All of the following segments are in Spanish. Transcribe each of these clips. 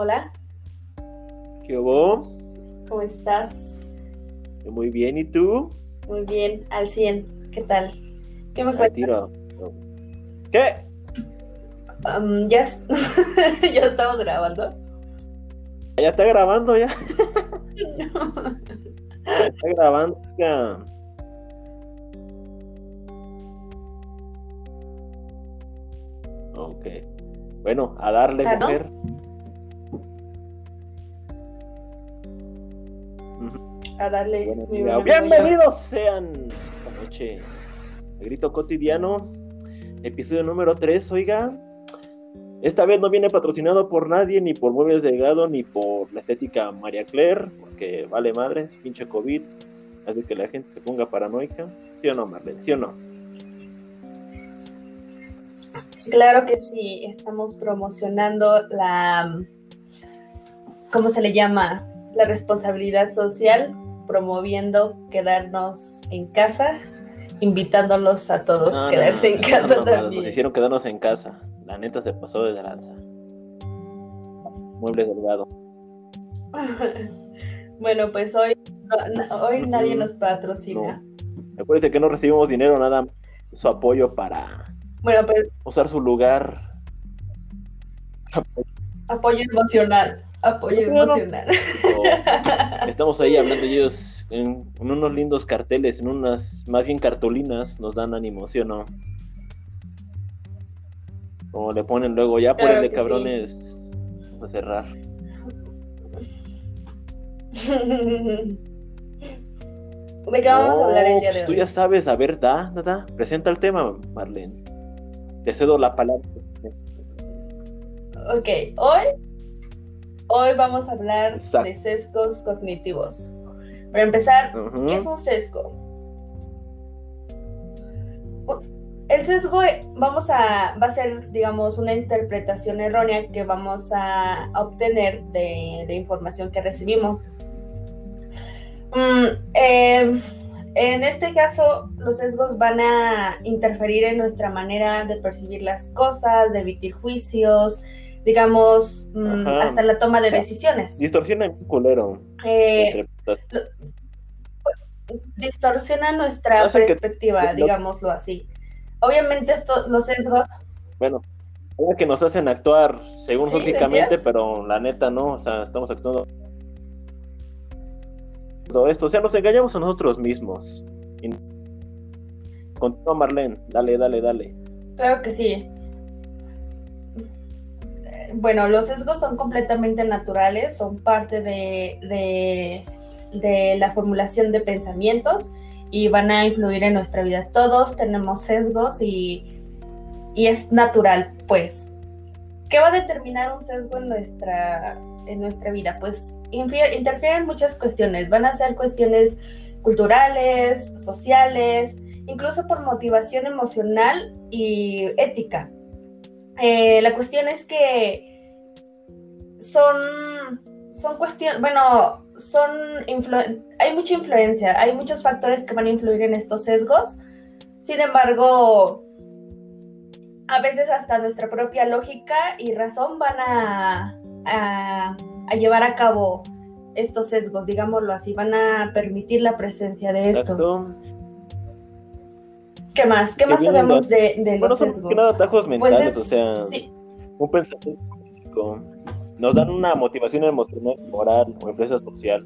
Hola, ¿Qué hubo? ¿cómo estás? Muy bien, ¿y tú? Muy bien, al 100. ¿Qué tal? ¿Qué me cuentas? tiro. ¿Qué? Um, ya, es- ya estamos grabando. Ya está grabando ya. Ya está grabando. ya. Ok. Bueno, a darle Ah, ¿no? mujer. A darle amigo bienvenidos sean esta noche a Grito Cotidiano, episodio número 3, oiga. Esta vez no viene patrocinado por nadie, ni por Muebles Delgado, ni por la estética María Claire, porque vale madres, pinche COVID, hace que la gente se ponga paranoica. ¿Sí o no, Marlene? ¿Sí o no? Claro que sí, estamos promocionando la. ¿Cómo se le llama? La responsabilidad social, promoviendo quedarnos en casa, invitándolos a todos a no, quedarse no, en casa no, también. Nos hicieron quedarnos en casa. La neta se pasó de lanza. Muebles Delgado. bueno, pues hoy, hoy nadie nos patrocina. Acuérdense que no recibimos dinero, nada su apoyo para Bueno, pues usar su lugar. apoyo emocional. Apoyo emocional. Estamos ahí hablando ellos en, en unos lindos carteles, en unas más bien cartulinas, nos dan ánimo, ¿sí o no? Como le ponen luego, ya Claro por de que cabrones a cerrar. ¿De qué vamos a hablar el día pues de tú ya sabes, a ver, da, da, da. Presenta el tema, Marlene. Te cedo la palabra. Ok, hoy, hoy vamos a hablar Exacto. de sesgos cognitivos. Para empezar. ¿qué es un sesgo? El sesgo eh, vamos a, va a ser, digamos, una interpretación errónea que vamos a obtener de, de información que recibimos. Mm, eh, en este caso, los sesgos van a interferir en nuestra manera de percibir las cosas, de emitir juicios, digamos, mm, Ajá. hasta la toma de decisiones. Distorsiona un culero. Eh, distorsiona nuestra perspectiva, lo- digámoslo así. Obviamente esto, los sesgos, Bueno, es que nos hacen actuar según Sí, lógicamente, pero la neta no, o sea, estamos actuando todo esto, o sea, nos engañamos a nosotros mismos. Continúa Marlene, dale, dale, dale. claro que sí. Bueno, los sesgos son completamente naturales, son parte de, de- la formulación de pensamientos y van a influir en nuestra vida. Todos tenemos sesgos y, y es natural, pues. ¿Qué va a determinar un sesgo en nuestra, en nuestra vida? Pues interfieren muchas cuestiones. Van a ser cuestiones culturales, sociales, incluso por motivación emocional y ética. Eh, la cuestión es que son, son cuestiones, bueno, son hay mucha influencia, hay muchos factores que van a influir en estos sesgos. Sin embargo, a veces hasta nuestra propia lógica y razón van a, a, a llevar a cabo estos sesgos, digámoslo así, van a permitir la presencia de estos. ¿Qué más? ¿Qué más sabemos de, de Bueno, los son sesgos? que nada atajos Pues mentales, es- o sea, sí, un pensamiento crítico. Nos dan una motivación emocional, moral o empresa social.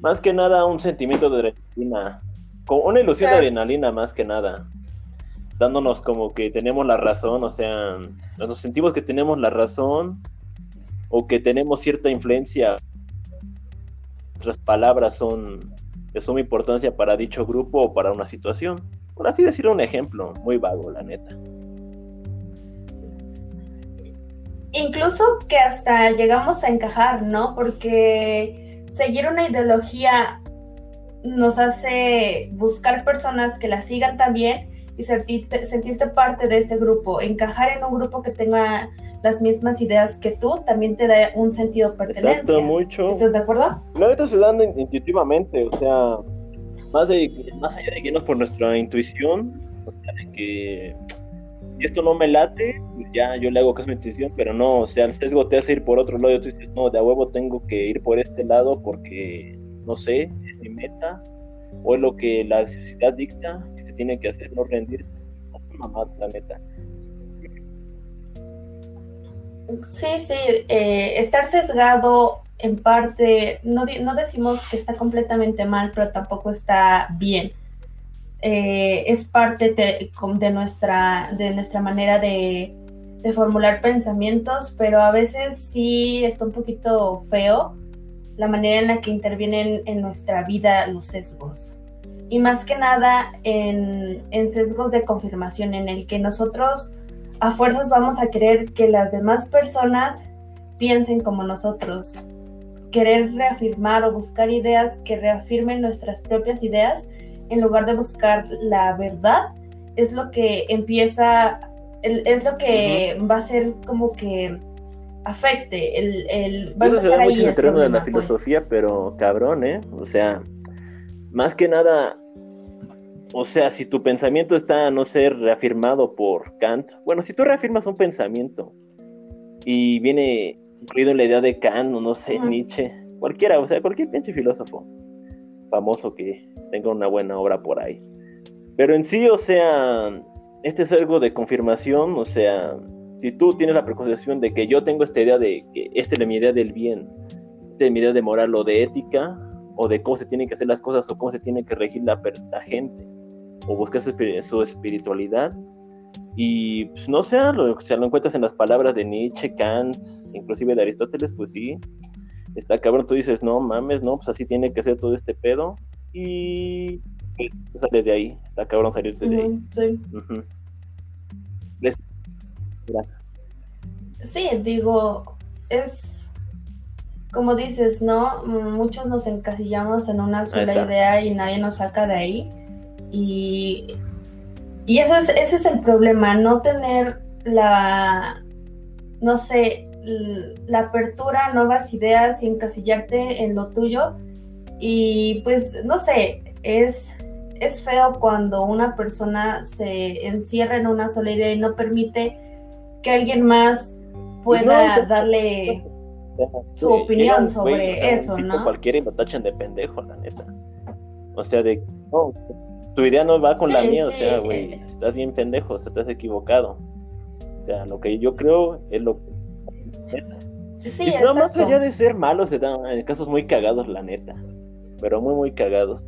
Más que nada un sentimiento de adrenalina, como una ilusión Claro. de adrenalina más que nada. Dándonos como que tenemos la razón, o sea, nos sentimos que tenemos la razón o que tenemos cierta influencia. Nuestras palabras son de suma importancia para dicho grupo o para una situación. Por así decir un ejemplo, muy vago, la neta. incluso que hasta llegamos a encajar, ¿no? Porque seguir una ideología nos hace buscar personas que la sigan también y sentirte, sentirte parte de ese grupo. Encajar en un grupo que tenga las mismas ideas que tú también te da un sentido de pertenencia. Exacto, mucho. ¿Estás de acuerdo? La neta se dan in- intuitivamente, o sea, más, de, más allá de guiarnos por nuestra intuición, que si esto no me late, pues ya yo le hago caso a mi intuición, pero no, o sea, el sesgo te hace ir por otro lado y tú dices, no, de a huevo tengo que ir por este lado porque, no sé, es mi meta, o es lo que la sociedad dicta, que se tiene que hacer, no rendir, mamá, la neta. Sí, sí, eh, estar sesgado en parte, no, no decimos que está completamente mal, pero tampoco está bien eh, es parte de, nuestra, de nuestra manera de, formular pensamientos, pero a veces sí está un poquito feo la manera en la que intervienen en nuestra vida los sesgos. Y más que nada en, en sesgos de confirmación, en el que nosotros a fuerzas vamos a querer que las demás personas piensen como nosotros, querer reafirmar o buscar ideas que reafirmen nuestras propias ideas en lugar de buscar la verdad, es lo que empieza, es lo que va a ser como que afecte, el, el va a Eso se da mucho en el terreno de la pues. filosofía, pero cabrón, ¿eh? O sea, más que nada, o sea, si tu pensamiento está a no ser reafirmado por Kant, bueno, si tú reafirmas un pensamiento y viene incluido la idea de Kant o no sé, Nietzsche, cualquiera, o sea, cualquier pinche filósofo, famoso que tenga una buena obra por ahí. Pero en sí, o sea, este es algo de confirmación, o sea, si tú tienes la preconcepción de que yo tengo esta idea de que esta es mi idea del bien, esta es mi idea de moral o de ética, o de cómo se tienen que hacer las cosas o cómo se tiene que regir la, la gente, o buscar su, su espiritualidad, y pues, no sé, lo, si lo encuentras en las palabras de Nietzsche, Kant, inclusive de Aristóteles, pues sí, está cabrón, tú dices, no mames, no, pues así tiene que ser todo este pedo. Y, tú sales de ahí, está cabrón salirte de ahí. Sí. sí, digo, es como dices, ¿no? Muchos nos encasillamos en una sola idea y nadie nos saca de ahí. Y, y ese, es, ese es el problema, no tener la, no sé, la apertura a nuevas ideas y encasillarte en lo tuyo. Y pues, no sé, es, es feo cuando una persona se encierra en una sola idea y no permite que alguien más pueda darle su opinión sobre eso, ¿no? Cualquiera y lo tachan de pendejo, la neta. O sea, de, tu idea no va con la mía, o sea, güey, estás bien pendejo, estás equivocado. O sea, lo que yo creo es lo que Sí, y no más allá de ser malos, se dan en casos muy cagados, la neta. Pero muy, muy cagados.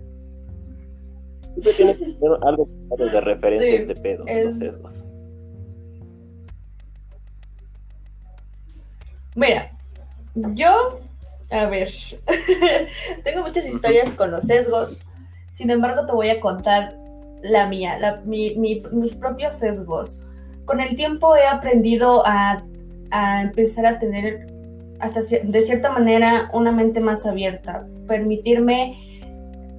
Siempre tienes que tener algo de referencia a este pedo, los sesgos. Mira, yo, a ver, tengo muchas historias con los sesgos. Sin embargo, te voy a contar la mía, mis propios sesgos. Con el tiempo he aprendido a a empezar a tener hasta de cierta manera una mente más abierta, permitirme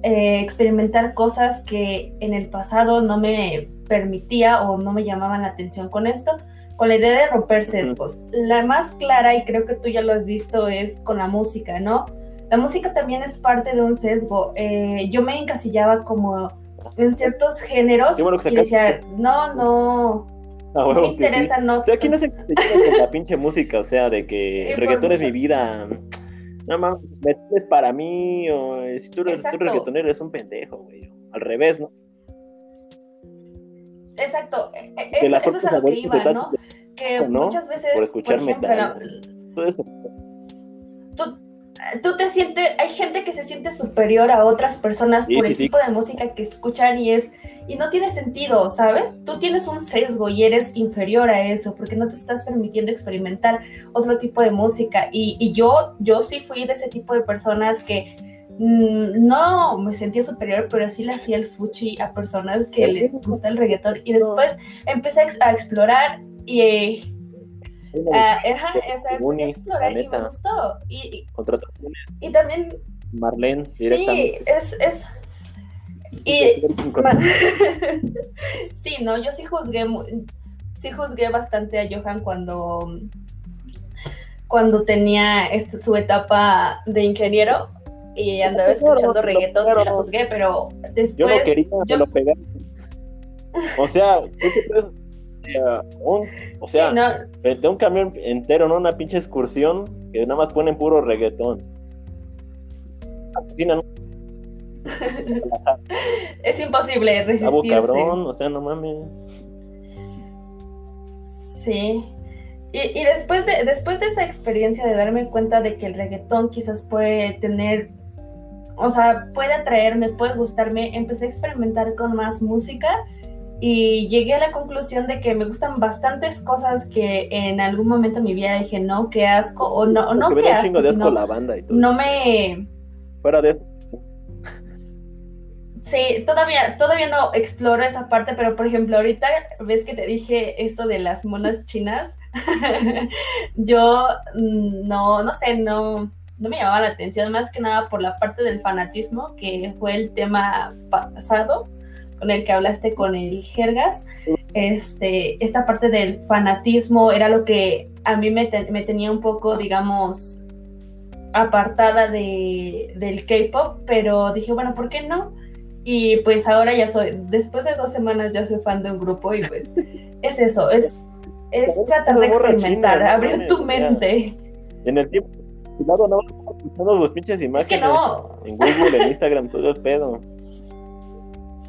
eh, experimentar cosas que en el pasado no me permitía o no me llamaban la atención con esto, con la idea de romper sesgos. La más clara, y creo que tú ya lo has visto, es con la música, ¿no? La música también es parte de un sesgo. Eh, yo me encasillaba como en ciertos géneros y decía, no, no, no me interesa, no. O sea, aquí no se con la pinche música, o sea, de que reggaetón es mi vida. No mames, es para mí, o eh, si tú, eres, reggaetonero eres un pendejo, güey. Al revés, ¿no? Exacto, e, e, es, eso es a lo que iba, ¿no? Que muchas veces, por escucharme por ejemplo, todo eso. Tú, tú te sientes, hay gente que se siente superior a otras personas por el tipo de música que escuchan y es, y no tiene sentido, ¿sabes? Tú tienes un sesgo y eres inferior a eso porque no te estás permitiendo experimentar otro tipo de música. Y, yo, yo sí fui de ese tipo de personas que mm, no me sentía superior, pero sí le hacía el fuchi a personas que les gusta el reggaetón. Y después empecé a, explorar y... Ah, esa, explorar y me gustó. Y, y también... Marlene, Sí, es, es, y sí, no, yo sí juzgué, sí juzgué bastante a Johan cuando, cuando tenía este, su etapa de ingeniero y andaba escuchando reggaetón, sí la juzgué, pero después... Yo no quería, lo pegué. O sea, sea, un, o sea, Sí, no, frente a un camión entero, no una pinche excursión, que nada más ponen puro reggaetón. Es imposible Cabo resistirse. cabrón, o sea, no mames. Sí. Y, y después, de, después de esa experiencia de darme cuenta de que el reggaetón quizás puede tener, o sea, puede atraerme, puede gustarme, empecé a experimentar con más música y llegué a la conclusión de que me gustan bastantes cosas que en algún momento de mi vida dije, no, qué asco, o no, o no qué chingo asco, de asco sino la banda y todo. no me... Fuera de Sí, todavía, todavía no exploro esa parte, pero por ejemplo, ahorita ves que te dije esto de las monas chinas. Yo mm, no, no sé, no, no me llamaba la atención, más que nada por la parte del fanatismo, que fue el tema pasado con el que hablaste con el Jergas. Este, esta parte del fanatismo era lo que a mí me, te- me tenía un poco, digamos, apartada de, del K-pop, pero dije, bueno, ¿por qué no? Y pues ahora ya soy, después de dos semanas ya soy fan de un grupo y pues es eso, es, es tratar de experimentar, china, no abrir tu mente. en el tiempo, no, todos los pinches Es imágenes que no, en Google, en Instagram, todo el pedo.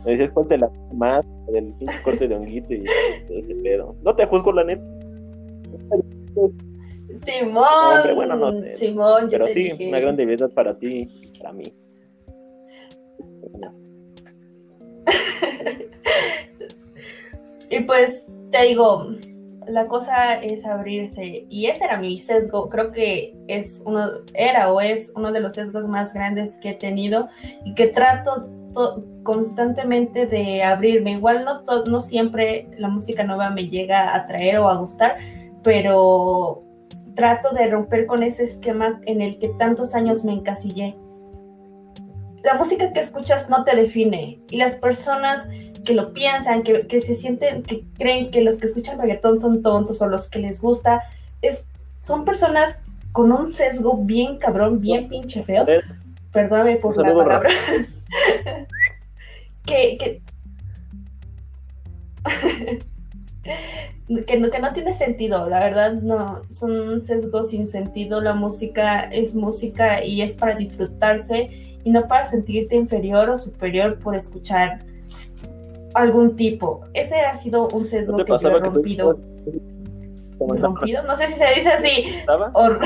Me decías cuál te la más del pinche corte de honguito y todo ese pedo. No te juzgo la neta, Simón, Hombre, bueno, no sé. Simón, yo pero te sí, dije. una gran debilidad para ti para mí. Y pues te digo, la cosa es abrirse y ese era mi sesgo, creo que es uno, era o es uno de los sesgos más grandes que he tenido y que trato constantemente de abrirme. Igual no, to- no siempre la música nueva me llega a atraer o a gustar, pero trato de romper con ese esquema en el que tantos años me encasillé. La música que escuchas no te define y las personas que lo piensan, que, que se sienten, que creen que los que escuchan reggaetón son tontos o los que les gusta, es, son personas con un sesgo bien cabrón, bien pinche feo. Perdóname por la palabra. que, que, que, no, que no tiene sentido, la verdad, no, son sesgos sin sentido. La música es música y es para disfrutarse y no para sentirte inferior o superior por escuchar algún tipo. Ese ha sido un ¿No sesgo te que yo he pasaba que tú rompido. rompido, no sé si se dice así. O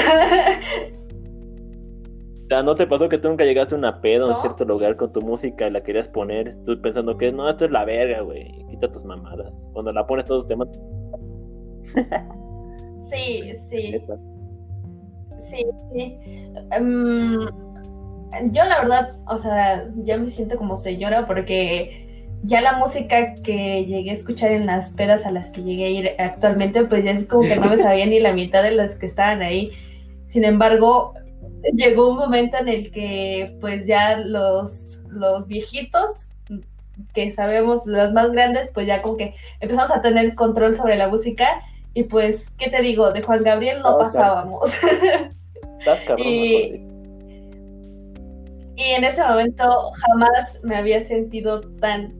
sea, ¿no te pasó que tú nunca llegaste a una pedo en No. cierto lugar con tu música y la querías poner? Tú pensando que no, esto es la verga, güey. Quita tus mamadas. Cuando la pones todos te matan. sí, sí. Sí, sí. Em, yo la verdad, o sea, ya me siento como señora porque ya la música que llegué a escuchar en las pedas a las que llegué a ir actualmente, pues ya es como que no me sabía ni la mitad de las que estaban ahí. Sin embargo, llegó un momento en el que pues ya los, los viejitos que sabemos, los más grandes, pues ya como que empezamos a tener control sobre la música y pues, ¿qué te digo? De Juan Gabriel no Ah, claro. pasábamos. Estás cabrón, Y-. Y en ese momento jamás me había sentido tan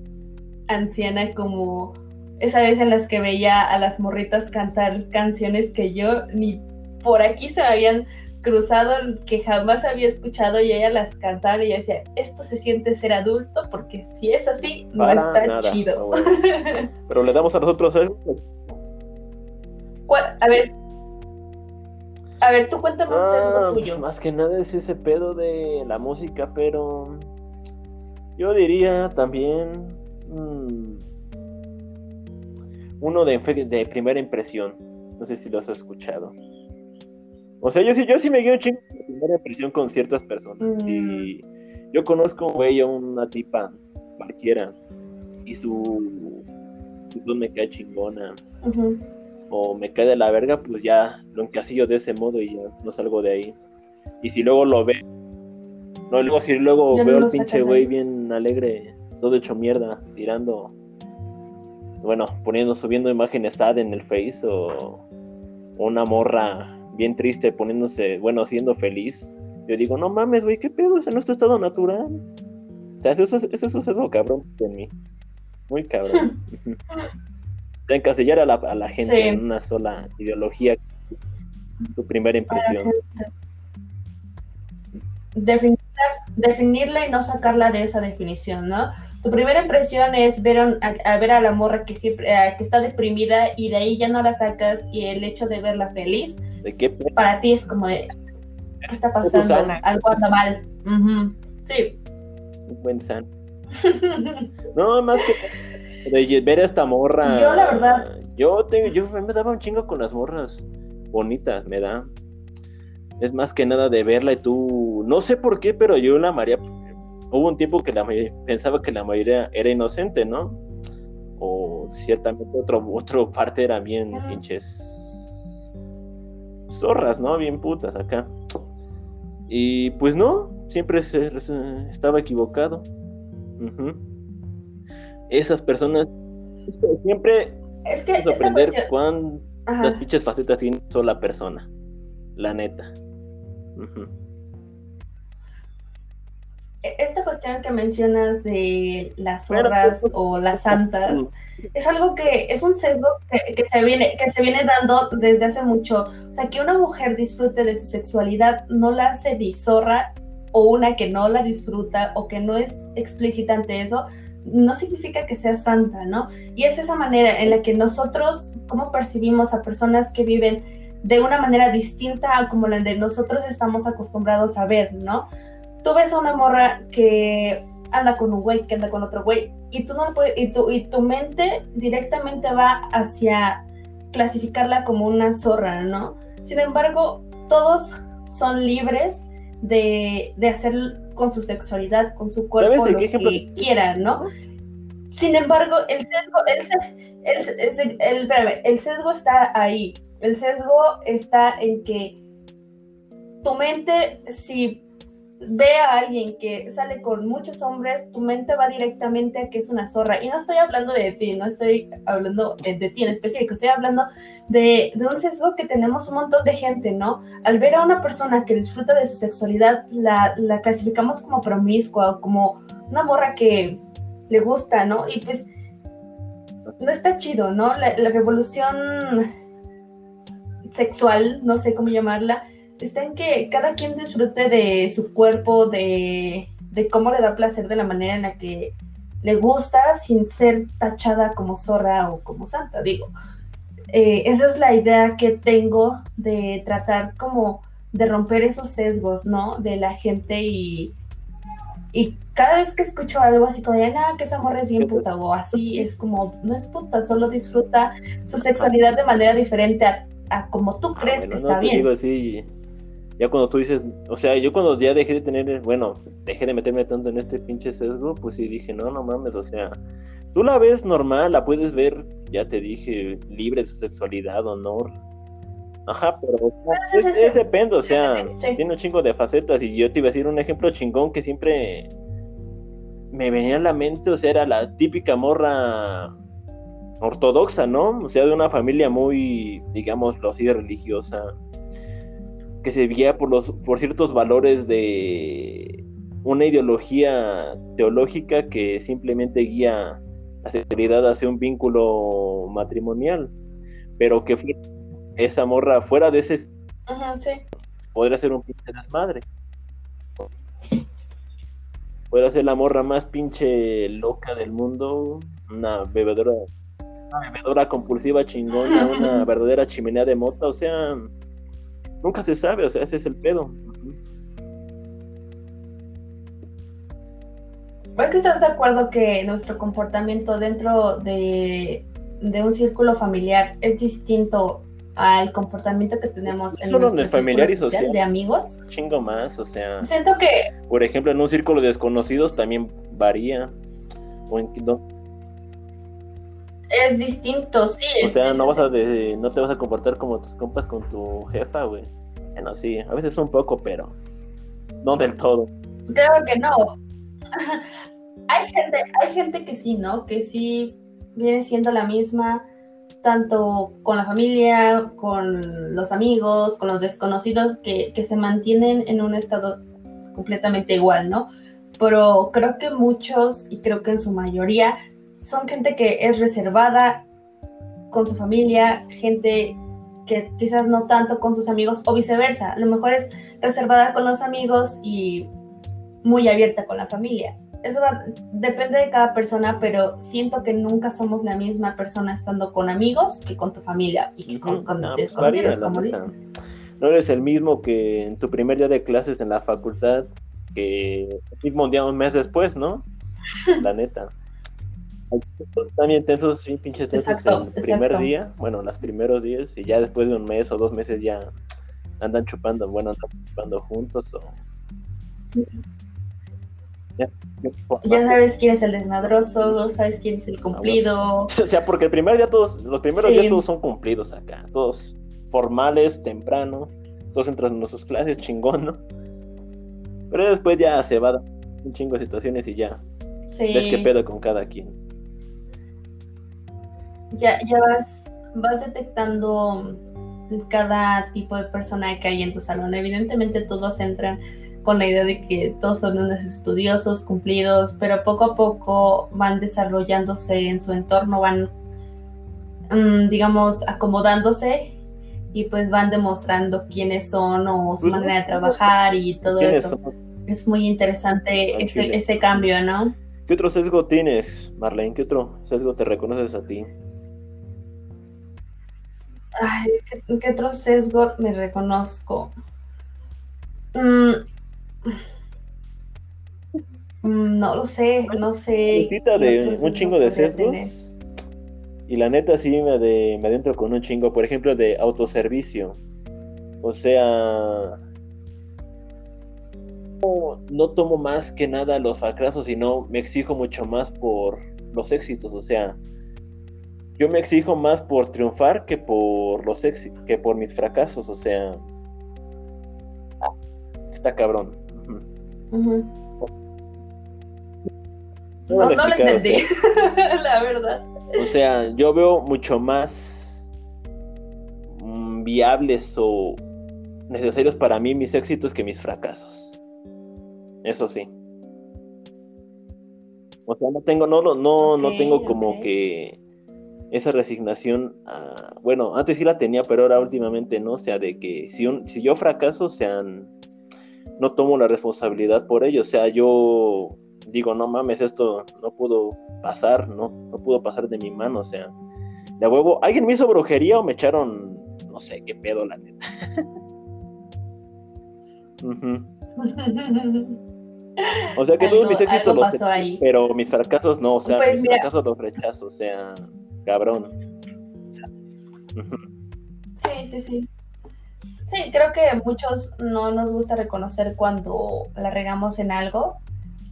anciana como esa vez en las que veía a las morritas cantar canciones que yo ni por aquí se me habían cruzado, que jamás había escuchado y ella las cantaba y yo decía, esto se siente ser adulto porque si es así, no Para está nada, chido. no. Pero le damos a nosotros eso. ¿Cuál- A ver, a ver, tú cuéntame un sesgo Ah, tuyo. más que nada es ese pedo de la música, pero yo diría también mm, uno de, de primera impresión. No sé si lo has escuchado. O sea, yo sí, yo sí me guío un chingo de primera impresión con ciertas personas. Mm. Si yo conozco un güey o una tipa cualquiera y su, voz me cae chingona o me cae de la verga, pues ya lo encasillo de ese modo y ya no salgo de ahí. Y si luego lo ve, no, luego si luego Ya veo al pinche güey bien alegre, todo hecho mierda, tirando, bueno, poniendo, subiendo imágenes sad en el face o, o una morra bien triste poniéndose, bueno, siendo feliz. Yo digo, no mames, güey, ¿qué pedo? Ese no es tu estado natural. O sea, eso, eso, eso, eso es algo cabrón en mí. Muy cabrón. de encasillar a la, a la gente en una sola ideología, tu primera impresión. Definirla y no sacarla de esa definición, ¿no? Tu primera impresión es ver a, ver a la morra que siempre que está deprimida y de ahí ya no la sacas y el hecho de verla feliz ¿De qué? para ti es como de ¿qué está pasando? Algo anda mal. Sí. Un buen san. no, más que de ver a esta morra. Yo la verdad. Yo tengo, yo me daba un chingo con las morras bonitas, me da. Es más que nada de verla y tú, no sé por qué, pero yo la María hubo un tiempo que la pensaba que la mayoría era inocente, ¿no? O ciertamente otro, otro parte era bien pinches zorras, ¿no? Bien putas acá. Y pues no, siempre se, estaba equivocado. Esas personas siempre es que aprender cuántas pinches facetas tiene sola persona. La neta. E-, esta cuestión que mencionas de las zorras pues, o las santas es algo que es un sesgo que, se viene que se viene dando desde hace mucho. O sea que una mujer disfrute de su sexualidad no la hace ni zorra o una que no la disfruta o que no es explícita ante eso no significa que sea santa no y es esa manera en la que nosotros cómo percibimos a personas que viven de una manera distinta a como la de nosotros estamos acostumbrados a ver no tú ves a una morra que anda con un güey, que anda con otro güey, y tú no puedes, y tu, y tu mente directamente va hacia clasificarla como una zorra, ¿no? Sin embargo, todos son libres de, hacer con su sexualidad, con su cuerpo lo que quieran, ¿no? Sin embargo, el sesgo, el, el, el sesgo está ahí. El sesgo está en que tu mente, si ve a alguien que sale con muchos hombres, tu mente va directamente a que es una zorra. Y no estoy hablando de ti, no estoy hablando de, ti en específico, estoy hablando de, de, un sesgo que tenemos un montón de gente, ¿no? Al ver a una persona que disfruta de su sexualidad, la, la clasificamos como promiscua o como una morra que le gusta, ¿no? Y pues no está chido, ¿no? La, la revolución sexual, no sé cómo llamarla, está en que cada quien disfrute de su cuerpo, de, cómo le da placer de la manera en la que le gusta, sin ser tachada como zorra o como santa, digo. Eh, esa es la idea que tengo de tratar como de romper esos sesgos, ¿no? De la gente y, y cada vez que escucho algo así como de, nada, que esa morra es bien puta o así, es como, no es puta, solo disfruta su sexualidad de manera diferente a, como tú ah, crees que está bien. ya cuando tú dices, o sea, yo cuando ya dejé de tener, bueno, dejé de meterme tanto en este pinche sesgo, pues sí dije, no, no mames, o sea, tú la ves normal, la puedes ver, ya te dije, libre de su sexualidad, honor. Ajá, pero es, depende, o sea, tiene un chingo de facetas y yo te iba a decir un ejemplo chingón que siempre me venía a la mente, o sea, era la típica morra ortodoxa, ¿no? O sea, de una familia muy, digámoslo así, religiosa que se guía por, los, por ciertos valores de una ideología teológica que simplemente guía la sexualidad hacia un vínculo matrimonial, pero que esa morra fuera de ese... Podría ser un pinche desmadre. Podría ser la morra más pinche loca del mundo, una bebedora, una bebedora compulsiva chingona, una verdadera chimenea de mota, o sea, Nunca se sabe, o sea, ese es el pedo. ¿Es que estás de acuerdo que nuestro comportamiento dentro de, un círculo familiar es distinto al comportamiento que tenemos en Solo en el familiar y social, de amigos? Chingo más, o sea. Siento que. Por ejemplo, en un círculo de desconocidos también varía. O en, es distinto, sí. O sea, no, vas A no te vas a comportar como tus compas con tu jefa, güey. Bueno, sí, a veces un poco, pero no del todo. Creo que no. hay, gente, hay gente que sí, ¿no? Que sí viene siendo la misma, tanto con la familia, con los amigos, con los desconocidos, que, que se mantienen en un estado completamente igual, ¿no? Pero creo que muchos, y creo que en su mayoría, son gente que es reservada con su familia, gente que quizás no tanto con sus amigos o viceversa. A lo mejor es reservada con los amigos y muy abierta con la familia. Eso depende de cada persona, pero siento que nunca somos la misma persona estando con amigos que con tu familia y que con, no, pues como dices. No eres el mismo que en tu primer día de clases en la facultad que el mismo día un mes después, ¿no? La neta. También tensos, pinches tensos el primer día, bueno, los primeros días, y ya después de un mes o dos meses ya andan chupando, bueno, andan chupando juntos o... Ya, sabes quién es el desmadroso, sabes quién es el cumplido. O sea, porque el primer día todos, los primeros días todos son cumplidos acá, todos formales, temprano, todos entran en sus clases, chingón, ¿no? Pero después ya se va un chingo de situaciones y ya sí. ves qué pedo con cada quien. Ya, ya vas, vas detectando cada tipo de persona que hay en tu salón. Evidentemente todos entran con la idea de que todos son unos estudiosos, cumplidos, pero poco a poco van desarrollándose en su entorno, van, mm, digamos, acomodándose y pues van demostrando quiénes son o su manera de trabajar y todo eso. Es muy interesante ese, ese cambio, ¿no? ¿Qué otro sesgo tienes, Marlene? ¿Qué otro sesgo te reconoces a ti? Ay, ¿qué, otro sesgo me reconozco? Mm, mm, no lo sé, no sé. de un chingo de sesgos. Y la neta sí me, de, me adentro con un chingo, por ejemplo, de autoservicio. O sea, no, tomo más que nada los fracasos, sino me exijo mucho más por los éxitos. O sea, yo me exijo más por triunfar que por los éxitos, que por mis fracasos. O sea, está cabrón. No, lo entendí, la verdad. O sea, yo veo mucho más mm, viables o necesarios para mí mis éxitos que mis fracasos. Eso sí. O sea, no tengo, no, no, no tengo como que esa resignación, bueno, antes sí la tenía, pero ahora últimamente no, o sea, de que si, si yo fracaso, o sea, no tomo la responsabilidad por ello, o sea, yo digo, no mames, esto no pudo pasar, no, no pudo pasar de mi mano, o sea, de huevo, ¿alguien me hizo brujería o me echaron, no sé, qué pedo, la neta? O sea que todos mis éxitos los pero mis fracasos no, o sea, pues mis fracasos los rechazo, o sea, cabrón. Sí, sí, sí. Sí, creo que muchos no nos gusta reconocer cuando la regamos en algo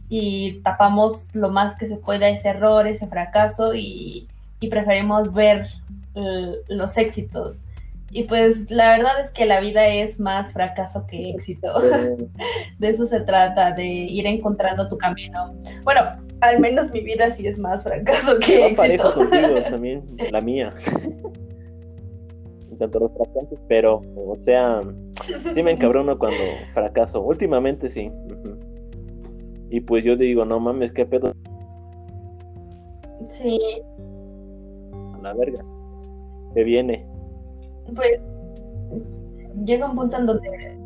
y tapamos lo más que se pueda ese error, ese fracaso y, preferimos ver los éxitos. Y pues la verdad es que la vida es más fracaso que éxito. De eso se trata, de ir encontrando tu camino. Bueno, al menos mi vida sí es más fracaso que éxito. contigo también, la mía. En tanto los fracasos, pero, o sea, sí me encabrono cuando fracaso. Últimamente sí. Y pues yo digo, no mames, qué pedo. Sí. A la verga. Que viene pues llega un punto en donde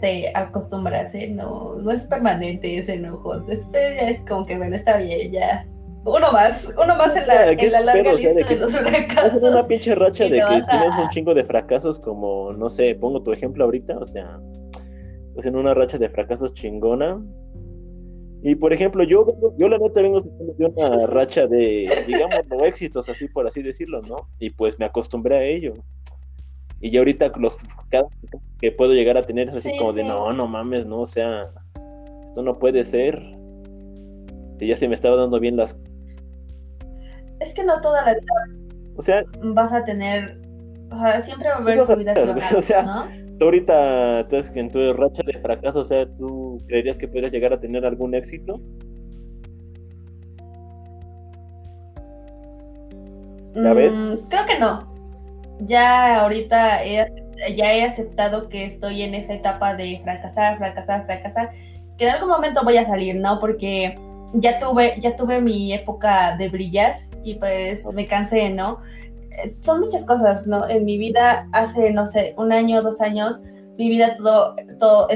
te acostumbras, ¿eh? no, no es permanente ese enojo. Después ya es como que, bueno, está bien, ya. Uno más, uno más en la, en la larga lista de, los fracasos. Es una pinche racha de que tienes un chingo de fracasos, como, no sé, pongo tu ejemplo ahorita, o sea, pues en una racha de fracasos chingona. Y por ejemplo, yo, yo la neta vengo de una racha de, digamos, no éxitos, así por así decirlo, ¿no? Y pues me acostumbré a ello. Y ya ahorita los que puedo llegar a tener es así como de no, no mames, no, o sea, esto no puede ser. Y ya se me estaba dando bien las. Es que no toda la vida. O sea. Vas a tener. O sea, siempre va a haber subidas y o sea, ¿no? Tú ahorita, entonces, en tu racha de fracaso, o sea, ¿tú creerías que podrías llegar a tener algún éxito? ¿La ves? Mm, creo que no ya ahorita ya he aceptado que estoy en esa etapa de fracasar, fracasar, fracasar, que en algún momento voy a salir, ¿no? Porque ya tuve, ya tuve mi época de brillar y pues me cansé, ¿no? son muchas cosas, ¿no? En mi vida hace, no sé, un año, dos años, mi vida todo, todo,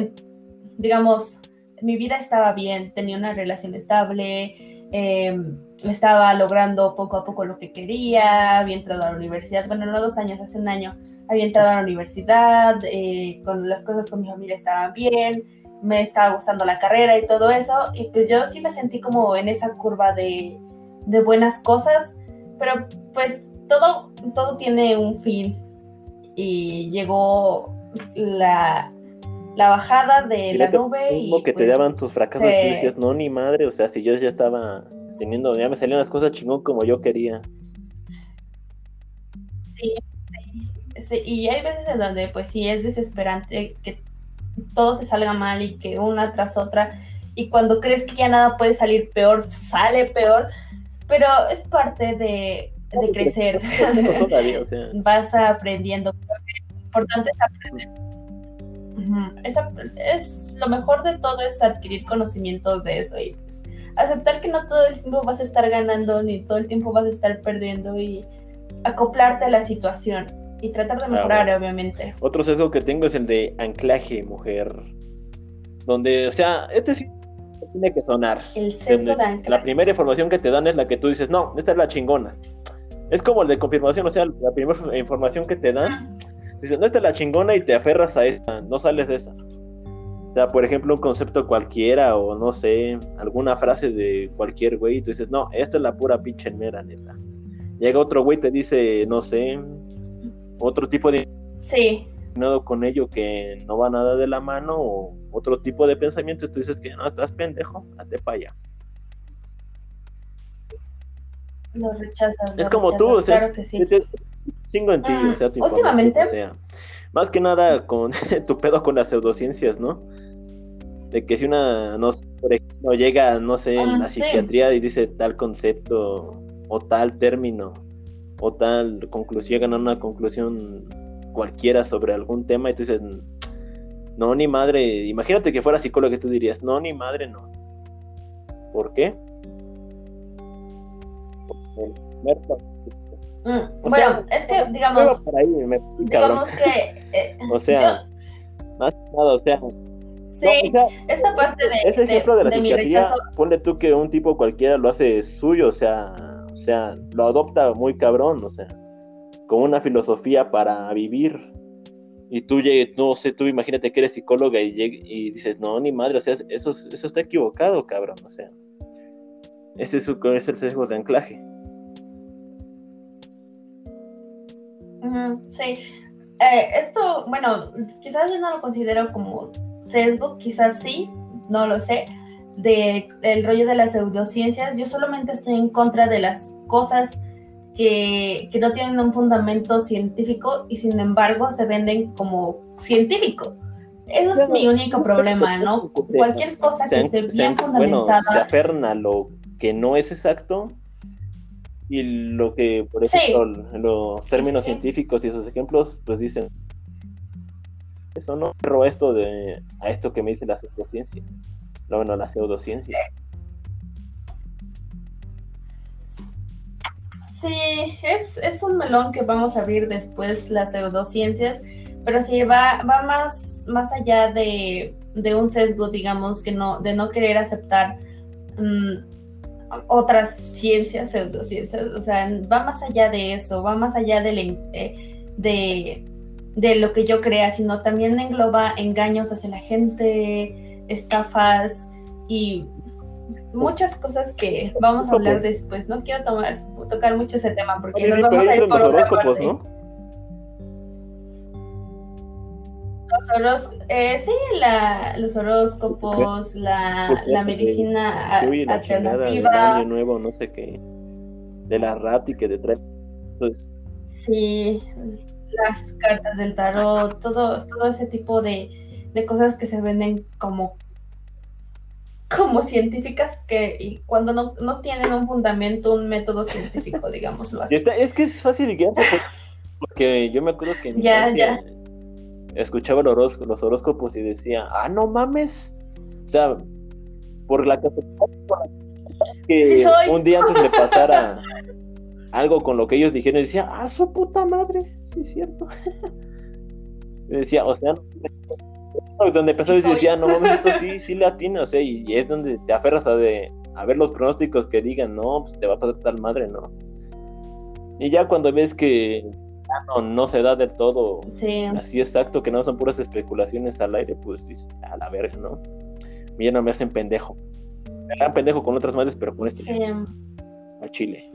digamos, mi vida estaba bien, tenía una relación estable, em, estaba logrando poco a poco lo que quería, había entrado a la universidad, bueno, no dos años, hace un año, había entrado a la universidad, eh, con las cosas con mi familia estaban bien, me estaba gustando la carrera y todo eso, y pues yo sí me sentí como en esa curva de, de buenas cosas, pero pues todo, todo tiene un fin y llegó la, la bajada de la nube y que te pues, daban tus fracasos y tú decías, no, ni madre, o sea, si yo ya estaba teniendo, ya me salían las cosas chingón como yo quería. Sí, sí, y hay veces en donde pues sí es desesperante que todo te salga mal y que una tras otra, y cuando crees que ya nada puede salir peor, sale peor, pero es parte de, de crecer. Vas aprendiendo. Lo importante es aprender. Es, lo mejor de todo es adquirir conocimientos de eso y pues, aceptar que no todo el tiempo vas a estar ganando ni todo el tiempo vas a estar perdiendo y acoplarte a la situación y tratar de mejorar, obviamente. Otro sesgo que tengo es el de anclaje, mujer. Donde, o sea, este sí tiene que sonar. El sesgo de anclaje. La primera información que te dan es la que tú dices, no, esta es la chingona. Es como el de confirmación, o sea, la primera información que te dan, dices, no, esta es la chingona y te aferras a esa, no sales de esa. O sea, por ejemplo, un concepto cualquiera o no sé, alguna frase de cualquier güey, y tú dices, no, esta es la pura pinche mera, neta. Llega otro güey y te dice, no sé, otro tipo de... Sí. Con ello que no va nada de la mano o otro tipo de pensamiento y tú dices que no, estás pendejo, date para allá. Lo rechazas. es como tú, o sea, claro que sí. En ti, o mm, sea, tu últimamente, o sea, más que nada con tu pedo con las pseudociencias, ¿no? De que si una, no, por ejemplo, llega, no sé, en ah, la psiquiatría y dice tal concepto o tal término o tal conclusión, llegan a una conclusión cualquiera sobre algún tema y tú dices, no, ni madre, imagínate que fuera psicólogo y tú dirías, no, ni madre, no. ¿Por qué? Mm, bueno, es que, digamos, digamos que, eh, o sea, más nada, o sea, Sí, esta parte de. Ese ejemplo de, la psiquiatría, ponle tú que un tipo cualquiera lo hace suyo, o sea, o sea, lo adopta muy cabrón, o sea, con una filosofía para vivir. Y tú no sé, tú imagínate que eres psicóloga y, y dices, no, ni madre, o sea, eso, eso está equivocado, cabrón, o sea. Ese es, es el sesgo de anclaje. Sí. Eh, esto, bueno, quizás yo no lo considero como sesgo, quizás sí, no lo sé, de el rollo de las pseudociencias. Yo solamente estoy en contra de las cosas que, que no tienen un fundamento científico y sin embargo se venden como científico. Eso es mi único problema, ¿no? Cualquier cosa que esté bien fundamentada. se aferna a lo que no es exacto y lo que, por ejemplo, los términos científicos y esos ejemplos, pues dicen, eso no pero esto de, a esto que me dice la pseudociencia, no, bueno, la pseudociencia. Sí, es, es un melón que vamos a abrir después las pseudociencias, pero sí va, va más, más allá de, de un sesgo, digamos, que no, de no querer aceptar mm, otras ciencias, pseudociencias, o sea, va más allá de eso, va más allá de, de, de lo que yo crea, sino también engloba engaños hacia la gente, estafas y muchas cosas que vamos a hablar después. No quiero tomar, tocar mucho ese tema porque nos vamos a ir por otra parte. ¿no? Los eh, sí, los horóscopos, la, pues la medicina alternativa. año nuevo, no sé qué. De la rati que detrás. Pues... Sí, las cartas del tarot, todo, todo ese tipo de, de cosas que se venden como como científicas que y cuando no, no, tienen un fundamento, un método científico, digámoslo así. Es que es fácil guiar porque yo me acuerdo que ya, ya escuchaba los, horóscopos y decía, ah, no mames. O sea, por la que un día antes le pasara algo con lo que ellos dijeron y decía, ah, su puta madre, sí es cierto. y decía, o sea, donde empezó a decir, ya, no esto sí, sí le atina, o sea, y, es donde te aferras a, de, a ver los pronósticos que digan, no, pues te va a pasar tal madre, ¿no? Y ya cuando ves que no, no se da del todo así exacto, que no son puras especulaciones al aire, pues dices, a la verga, ¿no? Ya no me hacen pendejo. Me harán pendejo con otras madres, pero con este. Sí. Al chile.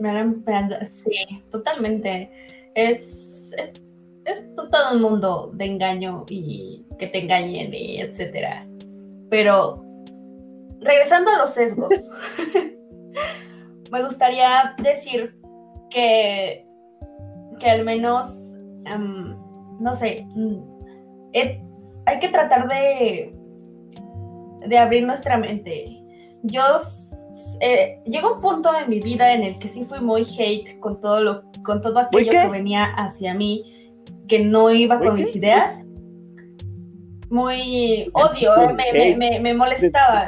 Me harán sí, totalmente. Es, es, es, todo un mundo de engaño y que te engañen y etcétera. Pero regresando a los sesgos, me gustaría decir que, que al menos, em, no sé, mm, hay que tratar de, de abrir nuestra mente. Yo eh, llegó un punto en mi vida en el que sí fui muy hate con todo lo, con todo aquello que venía hacia mí, que no iba con mis ideas. Muy odio, me, me, me, molestaba.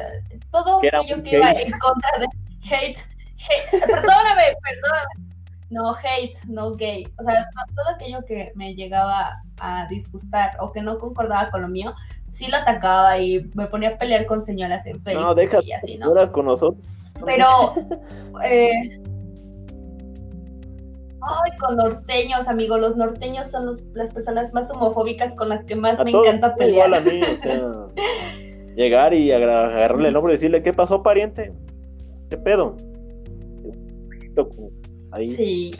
Todo aquello que iba en contra de hate, hate perdóname, perdóname no hate, no gay. O sea, todo aquello que me llegaba a disgustar o que no concordaba con lo mío, sí lo atacaba y me ponía a pelear con señoras en Facebook no, deja, y así, ¿no? con nosotros. Pero, eh, ay, con norteños, amigo, los norteños son las personas más homofóbicas con las que más me encanta pelear. Igual a mí, o sea, llegar y agarrarle el nombre y decirle, ¿qué pasó, pariente? ¿Qué pedo? Sí.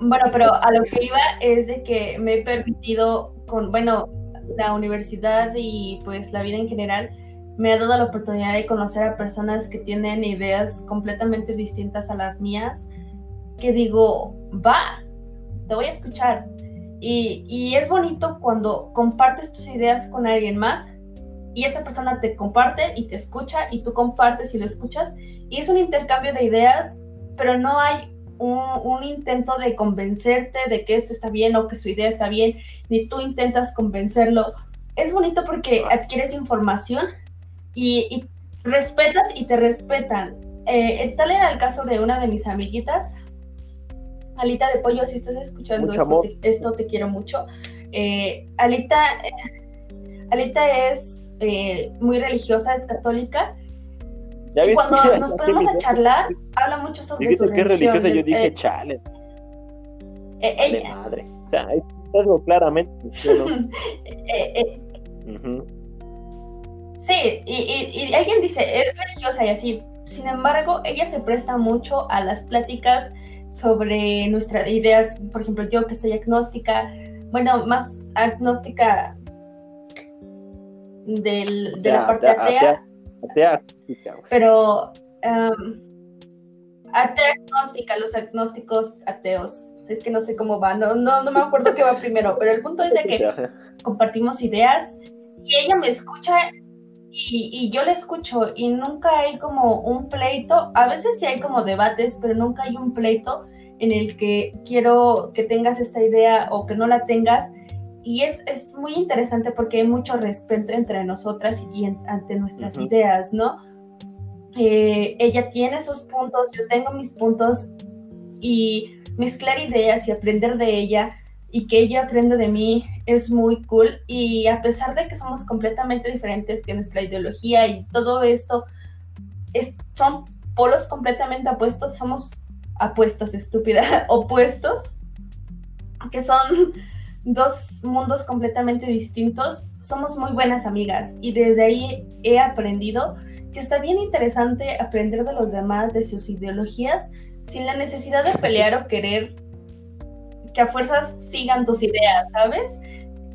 bueno, pero a lo que iba es de que me he permitido con, bueno, la universidad y pues la vida en general me ha dado la oportunidad de conocer a personas que tienen ideas completamente distintas a las mías, que digo, va, te voy a escuchar. Y, y, es bonito cuando compartes tus ideas con alguien más y esa persona te comparte y te escucha y tú compartes y lo escuchas y es un intercambio de ideas, pero no hay un, intento de convencerte de que esto está bien o que su idea está bien, ni tú intentas convencerlo. Es bonito porque adquieres información y, respetas y te respetan. Eh, tal era el caso de una de mis amiguitas, Alita de Pollo, si estás escuchando esto te, quiero mucho. Eh, Alita, Alita es eh, muy religiosa, es católica, y cuando nos ponemos a charlar, habla mucho sobre Dijiste su que religiosa, yo dije, eh, chale. Eh, ella. madre. O sea, eso claramente. Eh, eh, Sí, y, y, alguien dice, es religiosa y así. Sin embargo, ella se presta mucho a las pláticas sobre nuestras ideas. Por ejemplo, yo que soy agnóstica, bueno, más agnóstica del, de la parte atea pero um, atea agnóstica, los agnósticos ateos. Es que no sé cómo va, no, no, me acuerdo qué va primero, pero el punto es de que compartimos ideas y ella me escucha y, y, yo le escucho y nunca hay como un pleito, a veces sí hay como debates, pero nunca hay un pleito en el que quiero que tengas esta idea o que no la tengas y es, es, muy interesante porque hay mucho respeto entre nosotras y ante nuestras ideas, ¿no? Eh, ella tiene sus puntos, yo tengo mis puntos y mezclar ideas y aprender de ella y que ella aprenda de mí es muy cool y a pesar de que somos completamente diferentes que nuestra ideología y todo esto es, son polos completamente opuestos, somos apuestas estúpidas, opuestos, que son dos mundos completamente distintos, somos muy buenas amigas y desde ahí he aprendido que está bien interesante aprender de los demás, de sus ideologías, sin la necesidad de pelear o querer que a fuerzas sigan tus ideas, ¿sabes?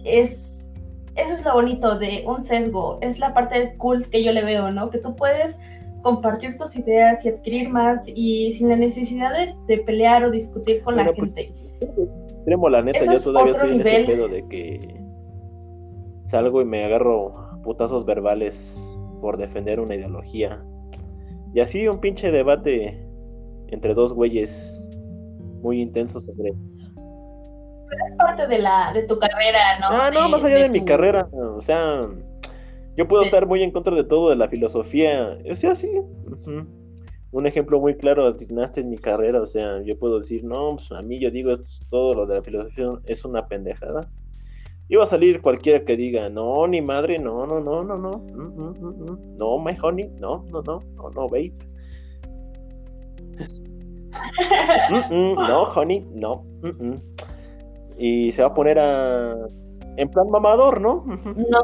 Es, eso es lo bonito de un sesgo, es la parte cool que yo le veo, ¿no? Que tú puedes compartir tus ideas y adquirir más y sin la necesidad de, pelear o discutir con la pues, gente extremo, la neta, yo todavía estoy en ese pedo de que salgo y me agarro putazos verbales por defender una ideología. Y así un pinche debate entre dos güeyes muy intensos sobre. Pero es parte de la de tu carrera, ¿no? Ah, no, más allá de, mi carrera. O sea, Yo puedo estar muy en contra de todo de la filosofía. O sea, sí. Un ejemplo muy claro, atinaste en mi carrera. O sea, yo puedo decir, no, pues a mí yo digo todo lo de la filosofía es una pendejada. Iba a salir cualquiera que diga, no, ni madre, no, no, no, no, no, no, my honey, no, no, no, no, no, babe. no, honey, no. Y se va a poner a. En plan mamador, ¿no? No.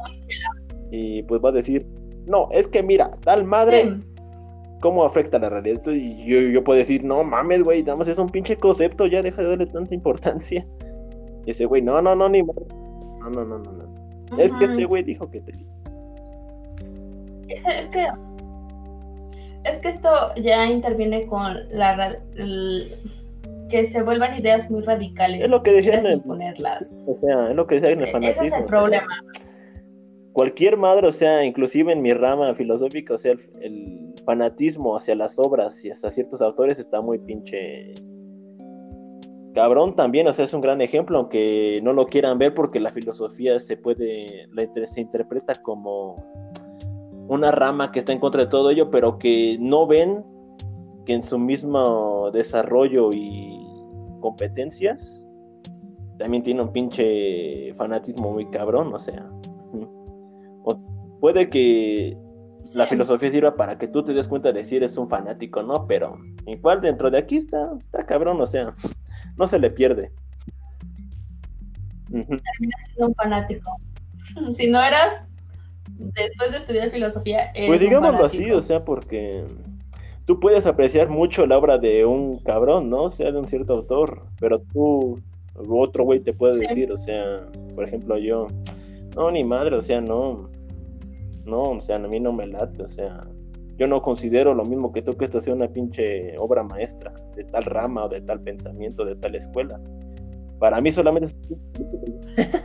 Y pues va a decir, no, es que mira, tal madre. ¿Cómo afecta la realidad? Y yo, yo puedo decir, no mames, güey, nada más es un pinche concepto, ya deja de darle tanta importancia. Y ese güey, no, no, no, ni madre. No, no, no, no, no. Es que este güey dijo que te. Es, es que es que esto ya interviene con la que se vuelvan ideas muy radicales. Es lo que decían en ponerlas. O sea, es lo que decían en el fanatismo. Ese es el problema. cualquier madre, o sea, inclusive en mi rama filosófica, o sea, el, fanatismo hacia las obras y hasta ciertos autores está muy pinche cabrón también, o sea, es un gran ejemplo, aunque no lo quieran ver porque la filosofía se puede, se interpreta como una rama que está en contra de todo ello, pero que no ven que en su mismo desarrollo y competencias también tiene un pinche fanatismo muy cabrón, o sea. O puede que la filosofía sirva para que tú te des cuenta de si eres un fanático, ¿no? Pero igual dentro de aquí está, está cabrón, o sea, no se le pierde. Terminas siendo un fanático. Si no eras, después de estudiar filosofía. pues digámoslo así, o sea, porque tú puedes apreciar mucho la obra de un cabrón, ¿no? O sea, de un cierto autor, pero tú, otro güey te puede decir, o sea, por ejemplo, yo, no, ni madre, o sea, no, no, o sea, a mí no me late, o sea, yo no considero lo mismo que tú que esto sea una pinche obra maestra de tal rama o de tal pensamiento, de tal escuela. Para mí solamente es...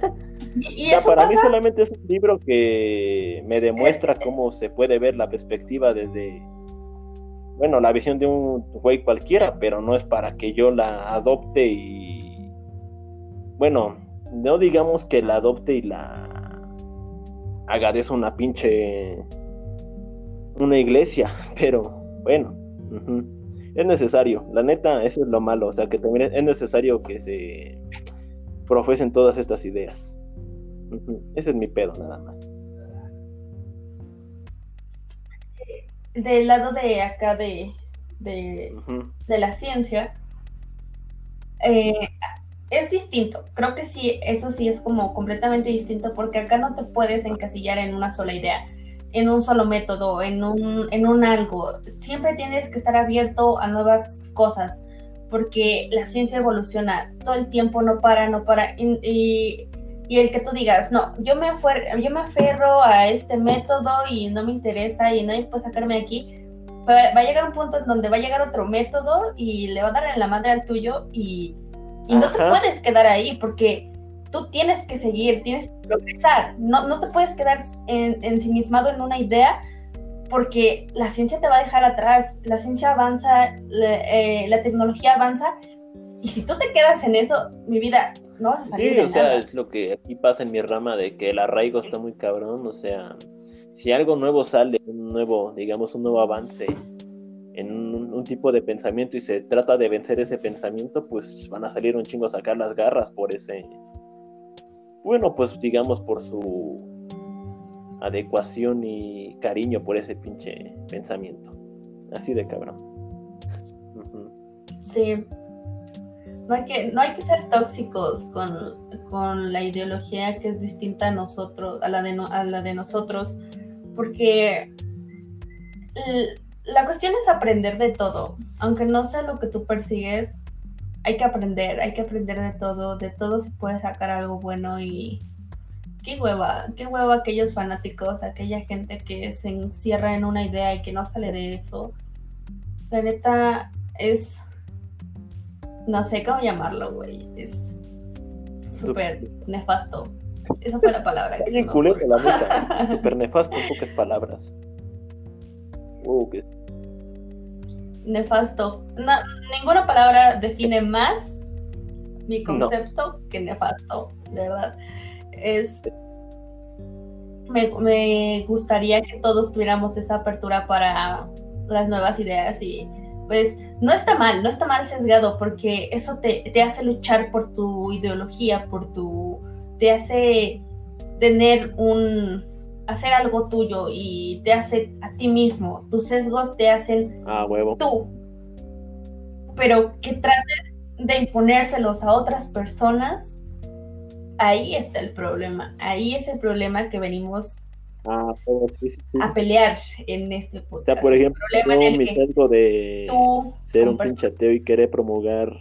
¿Y para mí solamente es un libro que me demuestra cómo se puede ver la perspectiva desde, bueno, la visión de un güey cualquiera, pero no es para que yo la adopte y, bueno, no digamos que la adopte y la haga de eso una pinche, una iglesia, pero bueno, es necesario, la neta, eso es lo malo, o sea, que también es necesario que se profesen todas estas ideas. Ese es mi pedo, nada más. Del lado de acá de, de, la ciencia, eh, es distinto. Creo que sí, eso sí es como completamente distinto porque acá no te puedes encasillar en una sola idea, en un solo método, en un, en un algo. Siempre tienes que estar abierto a nuevas cosas porque la ciencia evoluciona todo el tiempo, no para, no para. y y el que tú digas, no, yo me, yo me aferro a este método y no me interesa y nadie puede sacarme de aquí, va, a llegar un punto en donde va a llegar otro método y le va a dar en la madre al tuyo y, no te puedes quedar ahí porque tú tienes que seguir, tienes que progresar, no, no te puedes quedar en, ensimismado en una idea porque la ciencia te va a dejar atrás, la ciencia avanza, la, eh, la tecnología avanza y si tú te quedas en eso, mi vida, no vas a salir. Sí, o sea, es lo que aquí pasa en mi rama de que el arraigo está muy cabrón. O sea, si algo nuevo sale, un nuevo, digamos, un nuevo avance en un, tipo de pensamiento y se trata de vencer ese pensamiento, pues van a salir un chingo a sacar las garras por ese. Bueno, pues digamos por su adecuación y cariño por ese pinche pensamiento. Así de cabrón. Sí, no hay que, no hay que ser tóxicos con, la ideología que es distinta a nosotros, a la de, a la de nosotros, porque la cuestión es aprender de todo, aunque no sea lo que tú persigues, hay que aprender, hay que aprender de todo, de todo se puede sacar algo bueno y qué hueva, qué hueva aquellos fanáticos, aquella gente que se encierra en una idea y que no sale de eso. La neta es no sé cómo llamarlo, güey. Es súper nefasto. Esa fue la palabra. Que es culero, la neta. Súper nefasto, en pocas palabras. ¿Qué es? Nefasto. ninguna palabra define más mi concepto que nefasto, de verdad. Es. me, gustaría que todos tuviéramos esa apertura para las nuevas ideas y pues no está mal, no está mal sesgado porque eso te, te hace luchar por tu ideología, por tu, te hace tener un, hacer algo tuyo y te hace a ti mismo, tus sesgos te hacen ah, huevo. tú, pero que trates de imponérselos a otras personas, ahí está el problema, ahí es el problema que venimos Ah, a pelear en este podcast. O sea, por ejemplo, mi sesgo de ser un pinche ateo y querer promulgar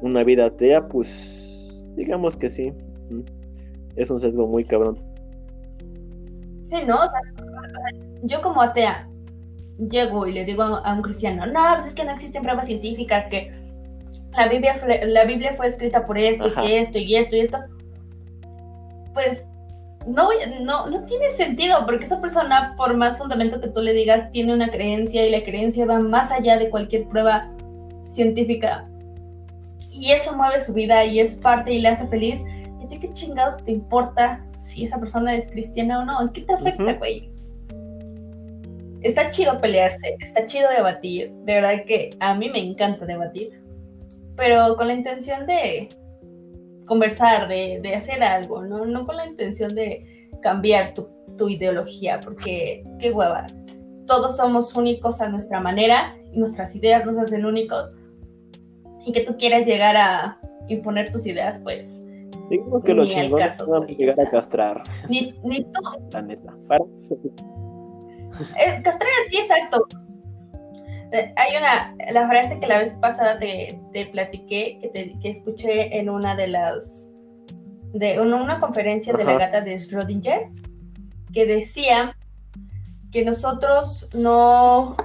una vida atea, pues digamos que sí. Es un sesgo muy cabrón. Sí, ¿no? yo como atea llego y le digo a un cristiano, no, pues es que no existen pruebas científicas, que la Biblia, la Biblia fue escrita por esto, y esto, y esto, y esto. Pues no, no, no tiene sentido, porque esa persona, por más fundamento que tú le digas, tiene una creencia y la creencia va más allá de cualquier prueba científica. Y eso mueve su vida y es parte y le hace feliz. ¿Y ti qué chingados te importa si esa persona es cristiana o no? ¿Qué te afecta, güey? Está chido pelearse, está chido debatir. De verdad que a mí me encanta debatir. Pero con la intención de, conversar, de, de hacer algo, ¿no? no con la intención de cambiar tu, tu ideología, porque qué hueva. Todos somos únicos a nuestra manera y nuestras ideas nos hacen únicos. Y que tú quieras llegar a imponer tus ideas, pues. Digamos que los chingones van a llegar a castrar. Ni, ni tú. La neta. Para. Eh, castrar, sí, exacto. Eh, hay una, la frase que la vez pasada te, te platiqué, que, te, que escuché en una de las, de una, conferencia de la gata de Schrödinger, que decía que nosotros no,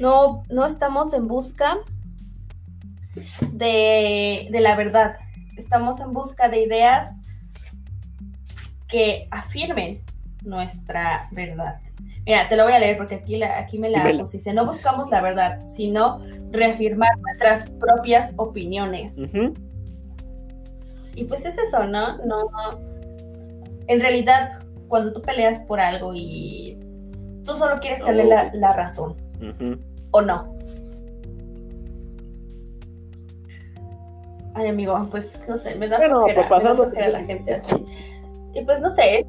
no, no estamos en busca de, de la verdad, estamos en busca de ideas que afirmen nuestra verdad. Mira, te lo voy a leer porque aquí, la, aquí me la puse. No buscamos la verdad, sino reafirmar nuestras propias opiniones. Y pues es eso, ¿no? ¿no? En realidad, cuando tú peleas por algo y tú solo quieres tener la, razón, ¿o no? Ay, amigo, pues no sé, me da bueno, pues pasando a la gente así. Y pues no sé,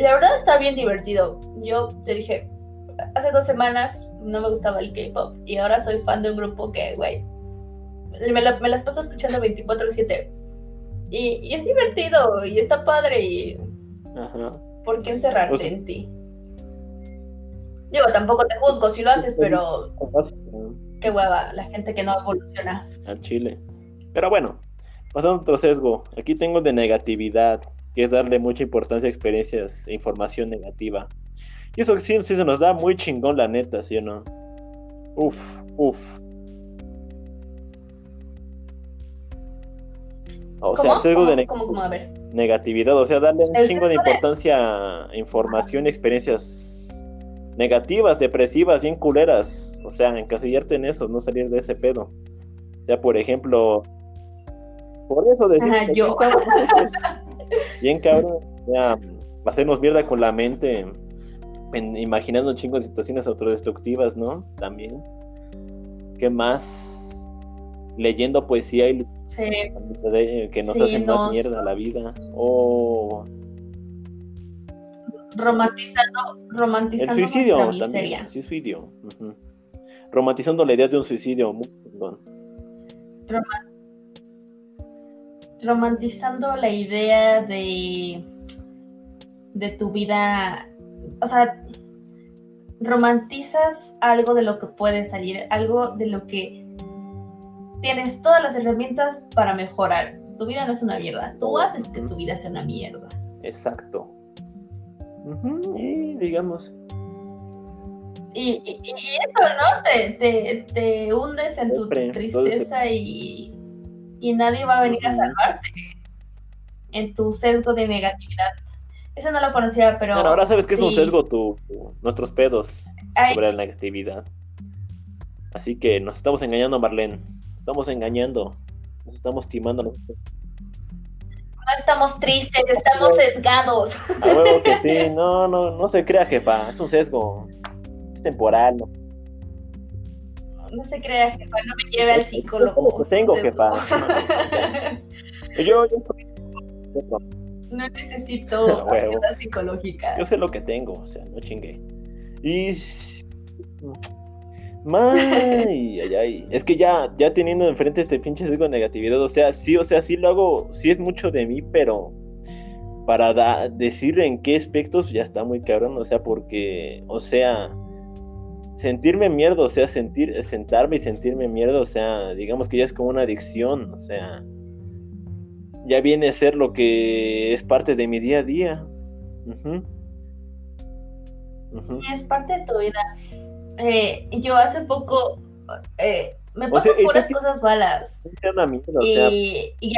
la verdad está bien divertido. Yo te dije, hace dos semanas no me gustaba el K-pop y ahora soy fan de un grupo que, güey, me, las paso escuchando 24-7. Y, es divertido y está padre y... Ajá. ¿Por qué encerrarte pues en ti? Digo, tampoco te juzgo si lo haces, pues pero... Qué hueva, la gente que no evoluciona. Al chile. Pero bueno, pasando a otro sesgo. Aquí tengo de negatividad que es darle mucha importancia a experiencias e información negativa. Y eso sí, sí se nos da muy chingón, la neta, ¿sí o no? Uf, uf. O sea, sesgo de negatividad, o sea, darle un chingo de importancia a información y experiencias negativas, depresivas, bien culeras. O sea, encasillarte en eso, no salir de ese pedo. O sea, por ejemplo, por eso decir, yo. Bien cabrón, ya, hacernos mierda con la mente, imaginando un chingo de situaciones autodestructivas, ¿no? También. ¿Qué más? Leyendo poesía y que nos hacen más mierda la vida. O romantizando, romantizando el suicidio también, suicidio. Romantizando la idea de un suicidio, muy romantizando la idea de, de tu vida, o sea, romantizas algo de lo que puede salir, algo de lo que tienes todas las herramientas para mejorar. Tu vida no es una mierda, tú haces que tu vida sea una mierda. Exacto. Y digamos. Y, eso, ¿no? Te, te, hundes en tu tristeza y y nadie va a venir a salvarte en tu sesgo de negatividad. Eso no lo conocía, pero. Bueno, ahora sabes que es un sesgo tu, nuestros pedos sobre la negatividad. Así que nos estamos engañando, Marlene. Estamos engañando. Nos estamos timando. No estamos tristes, estamos sesgados. A huevo que sí, no, no, no se crea, jefa, es un sesgo. Es temporal, ¿no? No se crea, jefa, no me lleve al psicólogo. Tengo, jefa. yo, yo no necesito ayuda psicológica. Yo sé lo que tengo, o sea, no chingue. Y. Ay, ay, ay. Es que ya, ya teniendo enfrente este pinche sesgo de negatividad, o sea, sí, o sea, sí lo hago, sí es mucho de mí, pero para decir en qué aspectos ya está muy cabrón, o sea, porque, o sea, sentirme mierda, o sea, sentir, sentarme y sentirme mierda, o sea, digamos que ya es como una adicción, o sea, ya viene a ser lo que es parte de mi día a día. es parte de tu vida. Eh, yo hace poco eh, me pasan puras cosas malas. y, y,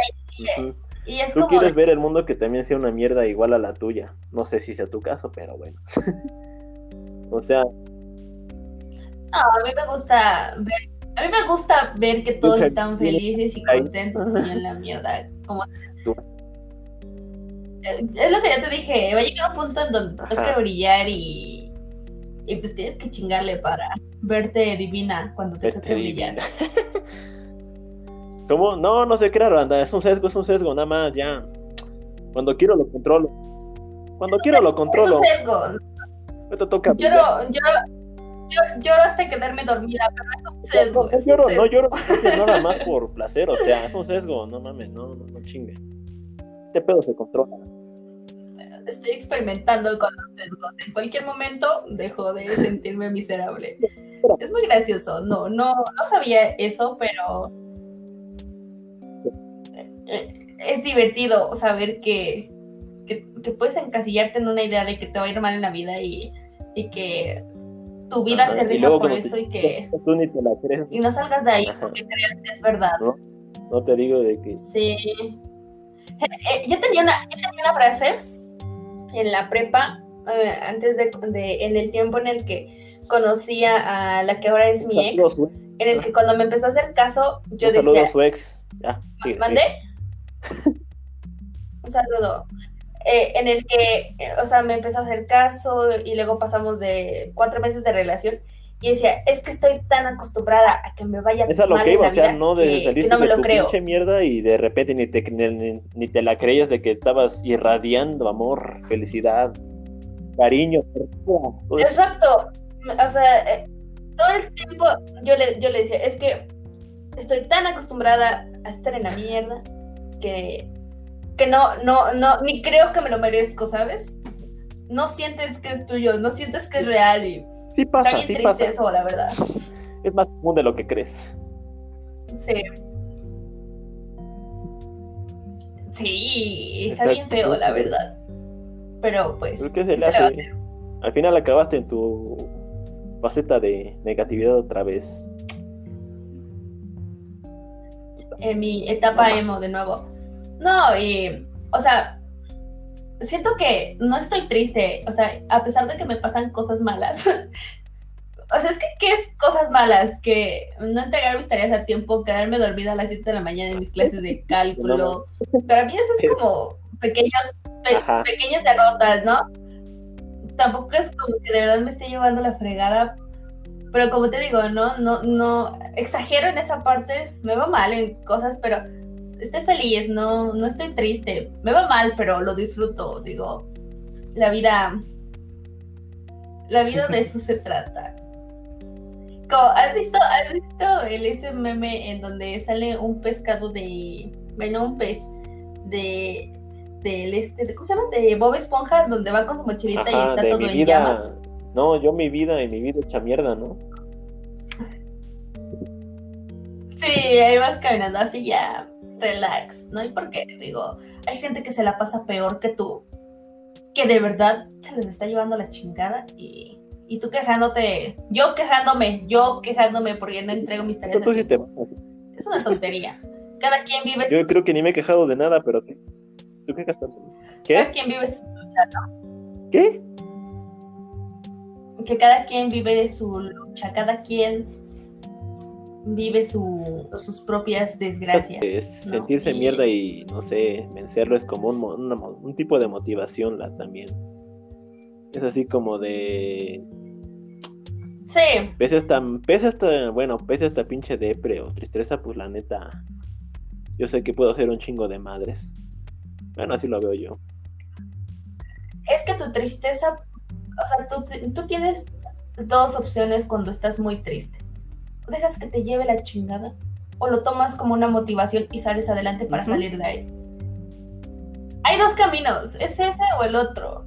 es Tú quieres ver el mundo que también sea una mierda igual a la tuya. No sé si sea tu caso, pero bueno. o sea. No, a mí me gusta ver a mí me gusta ver que todos están felices y contentos y en la mierda. Como... Es lo que ya te dije, va a llegar un punto en donde que brillar y, y pues tienes que chingarle para verte divina cuando te toque brillar. ¿Cómo? No, no sé qué anda, es un sesgo, es un sesgo, nada más, ya. Cuando quiero lo controlo. Cuando quiero lo controlo. Es un sesgo. Esto toca. Yo, no, yo, yo lloro hasta quedarme dormida, pero es un sesgo. No, lloro, no lloro nada más por placer, o sea, es un sesgo, no mames, no, no, no chingue. Este pedo se controla. Estoy experimentando con los sesgos. En cualquier momento dejo de sentirme miserable. Es muy gracioso. No, no, no sabía eso, pero eh, es divertido saber que, que, que, puedes encasillarte en una idea de que te va a ir mal en la vida y, y que tu vida se rija por eso y que... Y no salgas de ahí porque creas que es verdad. ¿No? te digo de que... Sí. Eh, eh, yo, tenía una, yo tenía una frase en la prepa, eh, antes de, de, en el tiempo en el que conocía a la que ahora es mi ex, en el que cuando me empezó a hacer caso, yo Un saludo a su ex. Ya, ¿Mandé? Un saludo. Eh, en el que, eh, o sea, me empezó a hacer caso y luego pasamos de cuatro meses de relación y decía, es que estoy tan acostumbrada a que me vaya Esa lo que iba, o sea, no de no me de tu pinche mierda y de repente ni te, ni, te la creías de que estabas irradiando amor, felicidad, cariño. Exacto. O sea, eh, todo el tiempo yo le, yo le decía, es que estoy tan acostumbrada a estar en la mierda que que no, no, no, ni creo que me lo merezco, ¿sabes? No sientes que es tuyo, no sientes que es real y sí pasa, está bien sí triste pasa. eso, la verdad. Es más común de lo que crees. Sí. Sí, está, bien feo, la verdad. Pero pues. ¿Qué se le hace? Al final acabaste en tu faceta de negatividad otra vez. En mi etapa emo de nuevo. No, y, o sea, siento que no estoy triste, o sea, a pesar de que me pasan cosas malas. o sea, es que, ¿qué es cosas malas? Que no entregar mis tareas a tiempo, quedarme dormida a las 7 de la mañana en mis clases de cálculo. Para mí eso es como pequeños, pequeñas derrotas, ¿no? Tampoco es como que de verdad me esté llevando la fregada, pero como te digo, no, no, no, exagero en esa parte, me va mal en cosas, pero estoy feliz, no, no estoy triste. Me va mal, pero lo disfruto. Digo, la vida. La vida de eso se trata. ¿Has visto, ¿Has visto el ese meme en donde sale un pescado de. Bueno, un pez de. Del este, ¿cómo se llama? De Bob Esponja, donde va con su mochilita y está todo en llamas. No, yo mi vida y mi vida hecha mierda, ¿no? Sí, ahí vas caminando así ya relax, ¿no? hay por qué, digo, hay gente que se la pasa peor que tú, que de verdad se les está llevando la chingada y, y tú quejándote, yo quejándome, yo quejándome porque no entrego mis tareas. Es una tontería. Cada quien vive Yo creo que ni me he quejado de nada, pero ¿tú qué ¿Qué? Cada quien vive su lucha, ¿no? ¿Qué? Que cada quien vive su lucha, cada quien vive su, sus propias desgracias. Es ¿no? sentirse Y- mierda y, no sé, vencerlo es como un, mo- un tipo de motivación la, también. Es así como de... Sí, Pese hasta, pese hasta, bueno, pese hasta pinche depre o tristeza, pues la neta, yo sé que puedo hacer un chingo de madres. Bueno, así lo veo yo. es que tu tristeza, o sea, tú, tú tienes dos opciones cuando estás muy triste. Dejas que te lleve la chingada o lo tomas como una motivación y sales adelante para salir de ahí. Hay dos caminos, es ese o el otro.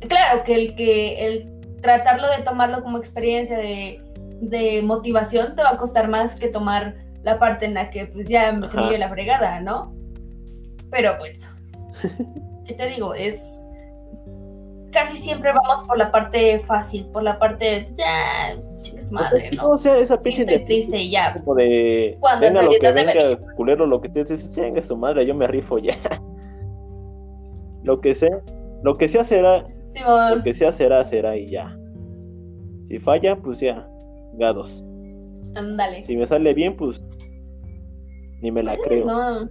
Claro que el que el tratarlo de tomarlo como experiencia de, de motivación te va a costar más que tomar la parte en la que pues ya me la fregada, ¿no? Pero pues, ¿qué te digo? Es casi siempre vamos por la parte fácil, por la parte ya chingues madre, ¿no? O sea, esa pinche de triste y ya. como de Cuando venga en lo que venga, culero lo que te dices, chingue su madre, yo me rifo ya. lo que sea, lo que sea será, lo que sea será, será y ya. Si falla, pues ya, gados. ándale. Si me sale bien, pues ni me la creo. No.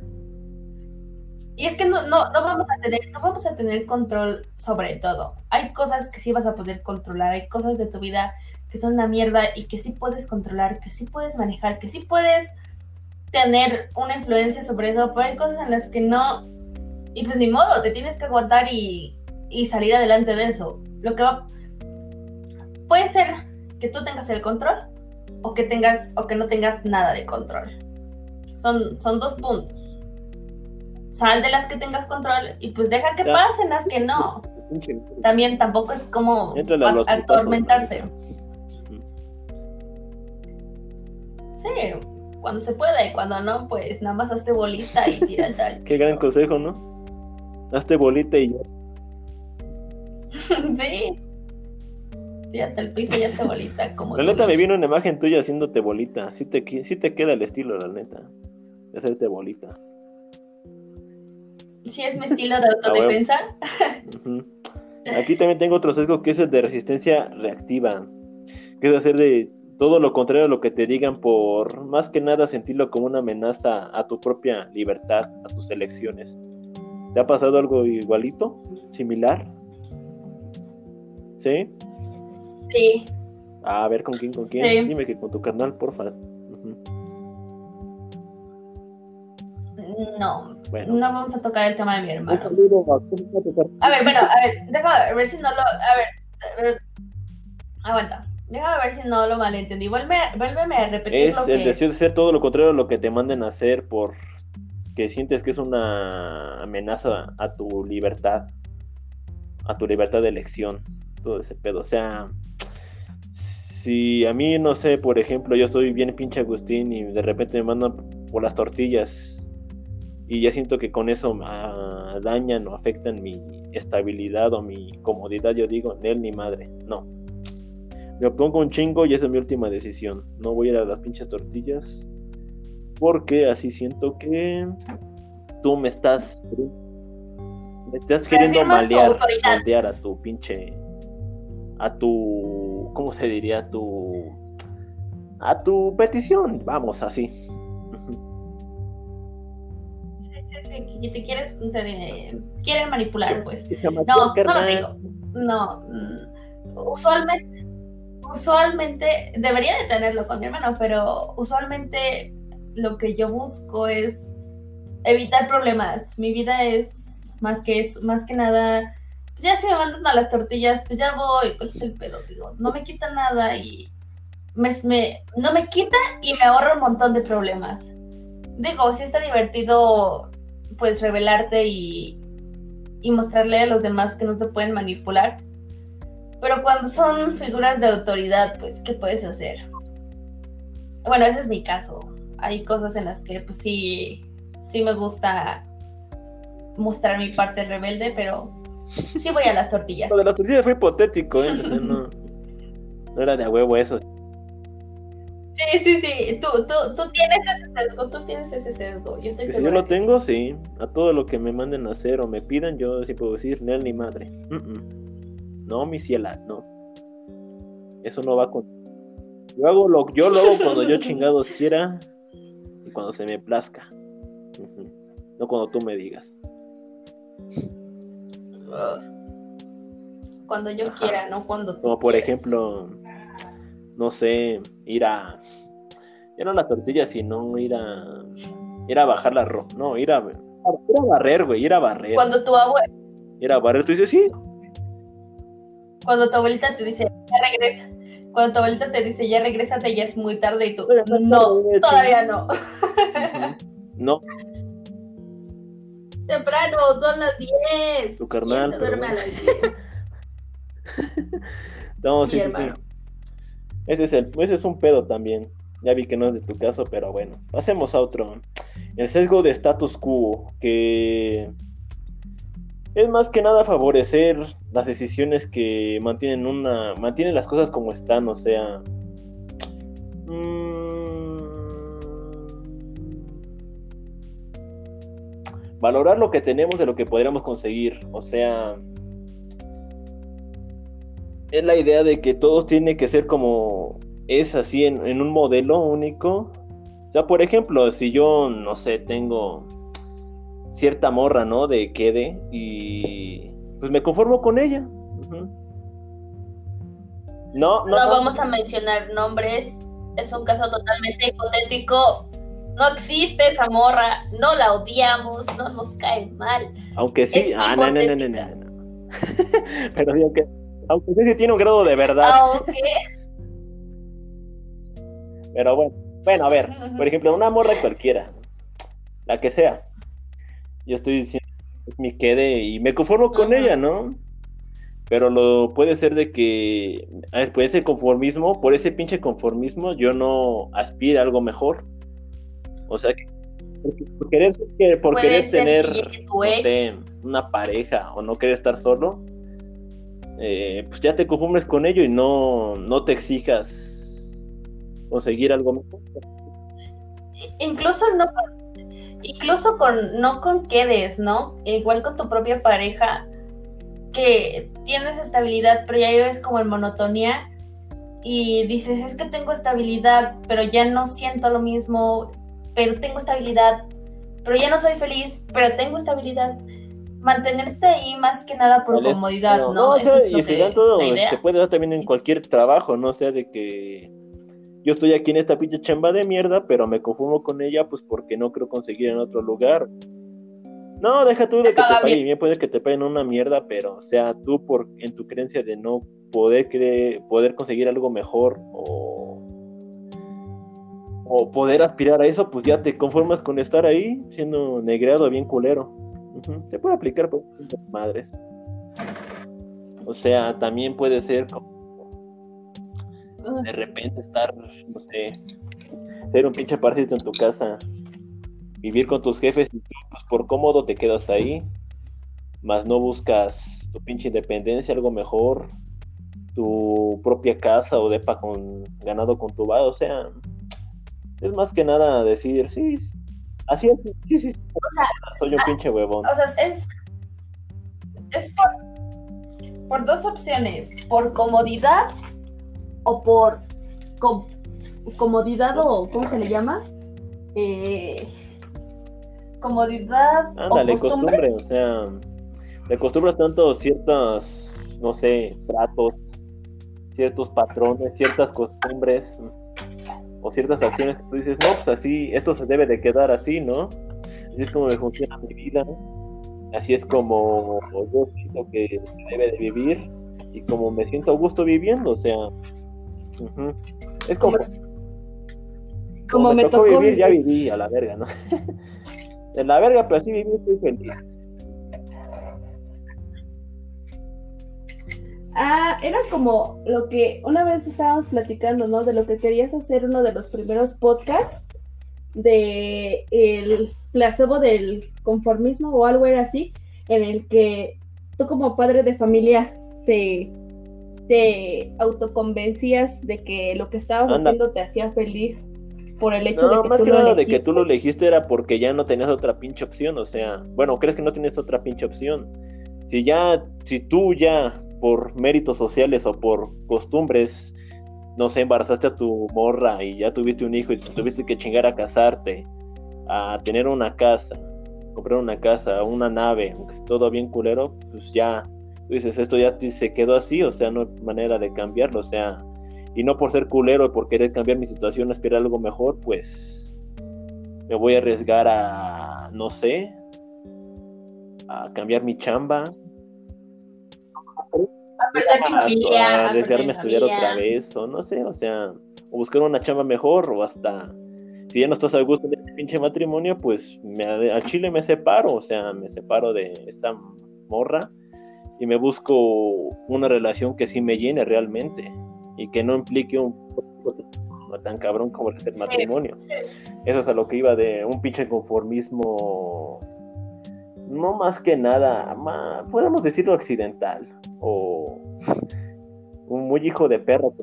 Y es que no, no, no vamos a tener, no vamos a tener control sobre todo. Hay cosas que sí vas a poder controlar, hay cosas de tu vida que son una mierda y que sí puedes controlar, que sí puedes manejar, que sí puedes tener una influencia sobre eso, pero hay cosas en las que no. Y pues ni modo, te tienes que aguantar y, y salir adelante de eso. Lo que va. Puede ser que tú tengas el control o que tengas o que no tengas nada de control. Son, son dos puntos. Sal de las que tengas control y pues deja que Ya. pasen las que no. También tampoco es como atormentarse. Sí, cuando se pueda y cuando no, pues nada más hazte bolita y tírate al Qué gran consejo, ¿no? Hazte bolita y ya. sí. Tírate al piso y hazte bolita. Como La neta me vino una imagen tuya haciéndote bolita. Sí te, sí te queda el estilo, la neta. De hacerte bolita. Sí, es mi estilo de autodefensa. Aquí también tengo otro sesgo que es el de resistencia reactiva. Que es hacer de todo lo contrario a lo que te digan por más que nada sentirlo como una amenaza a tu propia libertad, a tus elecciones. ¿Te ha pasado algo igualito? ¿Similar? ¿Sí? Sí. A ver, ¿con quién? ¿Con quién? Sí. Dime que con tu canal, porfa. Ujú. No. Bueno. No vamos a tocar el tema de mi hermano. A ver, bueno, a ver, déjame ver si no lo. A ver. eh, Aguanta. Déjame ver si no lo malentendí. Vuelve, vuélveme a repetir Es lo que el deseo de es. ser todo lo contrario a lo que te manden a hacer por que sientes que es una amenaza a tu libertad, a tu libertad de elección, todo ese pedo. O sea, si a mí, no sé, por ejemplo, yo soy bien pinche Agustín y de repente me mandan por las tortillas y ya siento que con eso ah, dañan o afectan mi estabilidad o mi comodidad, yo digo, ni él ni madre, no. Me opongo un chingo y esa es mi última decisión. No voy a ir a las pinches tortillas. Porque así siento que tú me estás. Me estás queriendo malear, moldear a tu pinche. A tu. ¿Cómo se diría? A tu. A tu petición. Vamos, así. Sí, sí, sí, que te quieres. Te, quieren manipular, pues. No, No, lo digo. No. mm, Usualmente, usualmente, debería de tenerlo con mi hermano, pero usualmente lo que yo busco es evitar problemas. Mi vida es más que eso, más que nada. ya si me mandan a las tortillas, pues ya voy, pues es el pedo, digo, no me quita nada y me, me- no me quita y me ahorra un montón de problemas. Digo, sí está divertido pues revelarte y, y mostrarle a los demás que no te pueden manipular. Pero cuando son figuras de autoridad, pues, ¿qué puedes hacer? Bueno, ese es mi caso. Hay cosas en las que, pues, sí, sí me gusta mostrar mi parte rebelde, pero sí voy a las tortillas. Lo de las tortillas fue hipotético, ¿eh? No, no era de a huevo eso. Sí, sí, sí. Tú, tú, tú tienes ese sesgo, tú tienes ese sesgo. Yo estoy Si segura yo lo sí. tengo, sí. A todo lo que me manden a hacer o me pidan, yo sí puedo decir, Nel ni madre. Mm, mm. No, mi ciela, no. Eso no va con. Yo hago lo, yo lo hago cuando yo chingados quiera y cuando se me plazca. No cuando tú me digas. Cuando yo quiera, no cuando tú Como por ejemplo, no sé, ir a. Ya no la tortilla, sino ir a. Ir a bajar la ropa. No, ir a. Ir a barrer, güey, ir a barrer. Cuando tu abuela. Ir a barrer, tú dices, sí. Cuando tu abuelita te dice, ya regresa. Cuando tu abuelita te dice, ya regrésate, ya es muy tarde y tú, no, todavía no. No. Temprano, son las 10. Tu carnal. Se duerme a las 10. no, sí, sí, sí. Ese es, el, ese es un pedo también. Ya vi que no es de tu caso, pero bueno. Pasemos a otro. El sesgo de status quo, que es más que nada favorecer las decisiones que mantienen una. mantienen las cosas como están, o sea. mm, valorar lo que tenemos de lo que podríamos conseguir. O sea. Es la idea de que todos tienen que ser como es así en, en un modelo único. O sea, por ejemplo, si yo, no sé, tengo cierta morra, ¿no? De quede y pues me conformo con ella. No, no, No no. vamos a mencionar nombres. Es un caso totalmente hipotético. No existe esa morra. No la odiamos. No nos cae mal. Aunque sí, es ah, no, no, no, no, no, no. Pero digo que, aunque sí tiene un grado de verdad. Aunque Pero bueno, bueno, a ver, por ejemplo, una morra cualquiera, la que sea. Yo estoy diciendo es mi quede y me conformo con ella, ¿no? Pero lo puede ser de que, a ver, puede ser conformismo, por ese pinche conformismo yo no aspiro a algo mejor. O sea, que por, por querer, por tener, no sé, una pareja o no querer estar solo, eh, pues ya te conformes con ello y no, no te exijas conseguir algo mejor. incluso no incluso con no con quedes, ¿no? Igual con tu propia pareja que tienes estabilidad, pero ya vives como en monotonía y dices, es que tengo estabilidad, pero ya no siento lo mismo, pero tengo estabilidad, pero ya no soy feliz, pero tengo estabilidad. Mantenerte ahí más que nada por Vale, comodidad, ¿no? o Eso sea, es y se todo, se puede dar también en cualquier trabajo, no O sea de que yo estoy aquí en esta pinche chamba de mierda, pero me conformo con ella, pues porque no creo conseguir en otro lugar. No, deja tú de Te que te paguen bien. puede que te paguen una mierda, pero o sea, tú por en tu creencia de no poder cre- poder conseguir algo mejor o o poder aspirar a eso, pues ya te conformas con estar ahí siendo negreado bien culero. Se puede aplicar por madres. O sea, también puede ser como de repente estar, no sé, ser un pinche parásito en tu casa, vivir con tus jefes y tú, pues por cómodo te quedas ahí, más no buscas tu pinche independencia, algo mejor, tu propia casa o depa con ganado con tu vado, o sea, es más que nada decir, sí, así es, sí, sí, sí, soy un pinche huevón. O sea, es, es por, por dos opciones, por comodidad o por com- comodidad o ¿cómo se le llama? Eh, comodidad Ándale, o costumbre. costumbre, o sea, te acostumbras tanto ciertos, no sé, tratos, ciertos patrones, ciertas costumbres o ciertas acciones que tú dices, no, pues así, esto se debe de quedar así, ¿no? Así es como me funciona mi vida, así es como yo siento que se debe de vivir y como me siento a gusto viviendo, o sea, es como, Como me tocó tocó vivir, ya viví a la verga, ¿no? en la verga, pero así viví, estoy feliz. Ah, era como lo que una vez estábamos platicando, ¿no? De lo que querías hacer uno de los primeros podcasts de el placebo del conformismo o algo era así, en el que tú como padre de familia te, te autoconvencías de que lo que estabas Anda. haciendo te hacía feliz por el hecho de que más tú que lo nada de que tú lo elegiste era porque ya no tenías otra pinche opción, o sea, bueno, crees que no tienes otra pinche opción. Si ya, si tú ya por méritos sociales o por costumbres no sé, embarazaste a tu morra y ya tuviste un hijo y tuviste que chingar a casarte, a tener una casa, comprar una casa, una nave, aunque es todo bien culero, pues ya, tú dices, esto ya se quedó así, o sea, no hay manera de cambiarlo, o sea, y no por ser culero, por querer cambiar mi situación, aspirar a algo mejor, pues me voy a arriesgar a, no sé, a cambiar mi chamba, a, arriesgarme a estudiar otra vez, o no sé, o sea, o buscar una chamba mejor, o hasta si ya no estás a gusto de este pinche matrimonio, pues me, al chile me separo, o sea, me separo de esta morra y me busco una relación que sí me llene realmente y que no implique un tan cabrón como el matrimonio. Eso es a lo que iba de un pinche conformismo, no más que nada, podemos decirlo accidental o un muy hijo de perro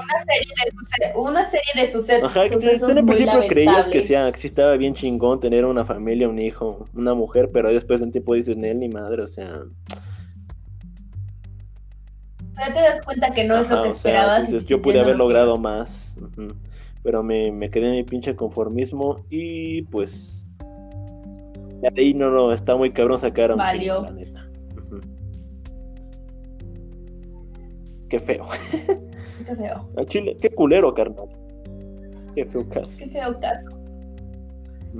una serie de, una serie de sucesos. Ajá, en principio creías que, sea, que estaba bien chingón tener una familia, un hijo, una mujer, pero después de un tiempo dices, ni madre, o sea. Pero te das cuenta que no es lo que esperabas. yo pude haber logrado más, pero me, me quedé en mi pinche conformismo y pues. De ahí no, no, está muy cabrón sacar a un Valió. la neta. Qué feo. Qué feo. Chile, qué culero, carnal. Qué feo caso. Qué feo caso.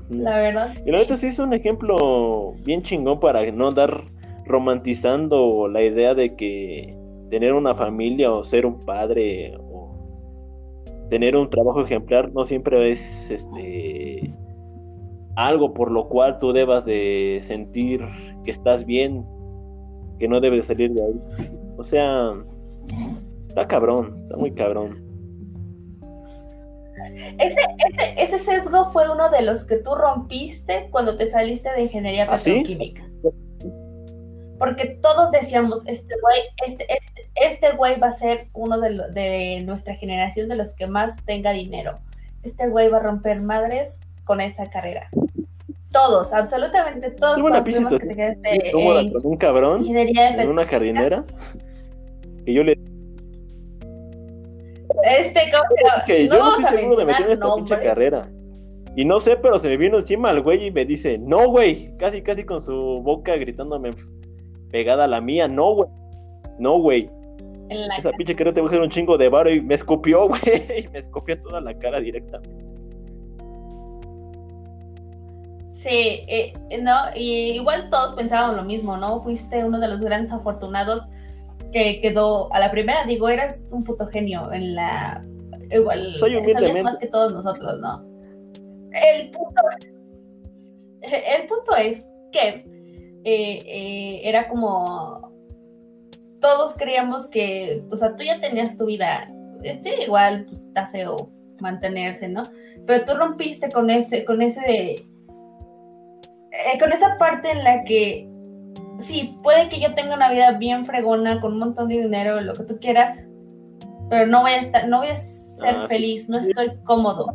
La verdad. Y la neta sí es un ejemplo bien chingón para no dar romantizando la idea de que tener una familia o ser un padre o tener un trabajo ejemplar no siempre es este algo por lo cual tú debas de sentir que estás bien, que no debes salir de ahí. O sea, Está cabrón, está muy cabrón. Ese, ese, ese sesgo fue uno de los que tú rompiste cuando te saliste de ingeniería ¿Ah, petroquímica. Porque todos decíamos, este güey, este, este, este güey va a ser uno de, de nuestra generación de los que más tenga dinero. Este güey va a romper madres con esa carrera. Todos, absolutamente todos. Una que te un cabrón en una jardinera y yo le este, que no vamos a mencionar esta pinche carrera. Y no sé, pero se me vino encima el güey y me dice, no, güey, casi, casi con su boca gritándome pegada a la mía, no, güey, no, güey. Esa pinche carrera te voy a hacer un chingo de varo y me escupió, güey, y me escupió toda la cara directamente. Sí, eh, no, y igual todos pensábamos lo mismo, ¿no? Fuiste uno de los grandes afortunados que quedó a la primera, digo, eras un puto genio en la... Igual, sabías más que todos nosotros, ¿no? El punto, el punto es que eh, eh, era como... Todos creíamos que, o sea, tú ya tenías tu vida, sí, igual, pues está feo mantenerse, ¿no? Pero tú rompiste con ese, con ese, eh, con esa parte en la que sí, puede que yo tenga una vida bien fregona, con un montón de dinero, lo que tú quieras, pero no voy a estar, no voy a ser ah, feliz, no estoy cómodo.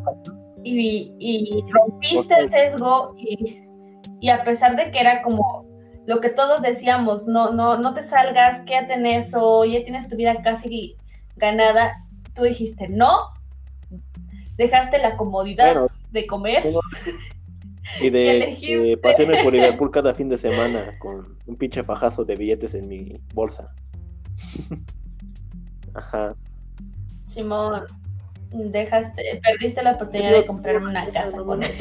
Y, rompiste el sesgo y, a pesar de que era como lo que todos decíamos, no, no, no te salgas, quédate en eso, ya tienes tu vida casi ganada, tú dijiste no, dejaste la comodidad de comer. Y de, pasearme por Liverpool cada fin de semana con un pinche fajazo de billetes en mi bolsa. Ajá. Simón, dejaste, perdiste la oportunidad de comprarme una casa con el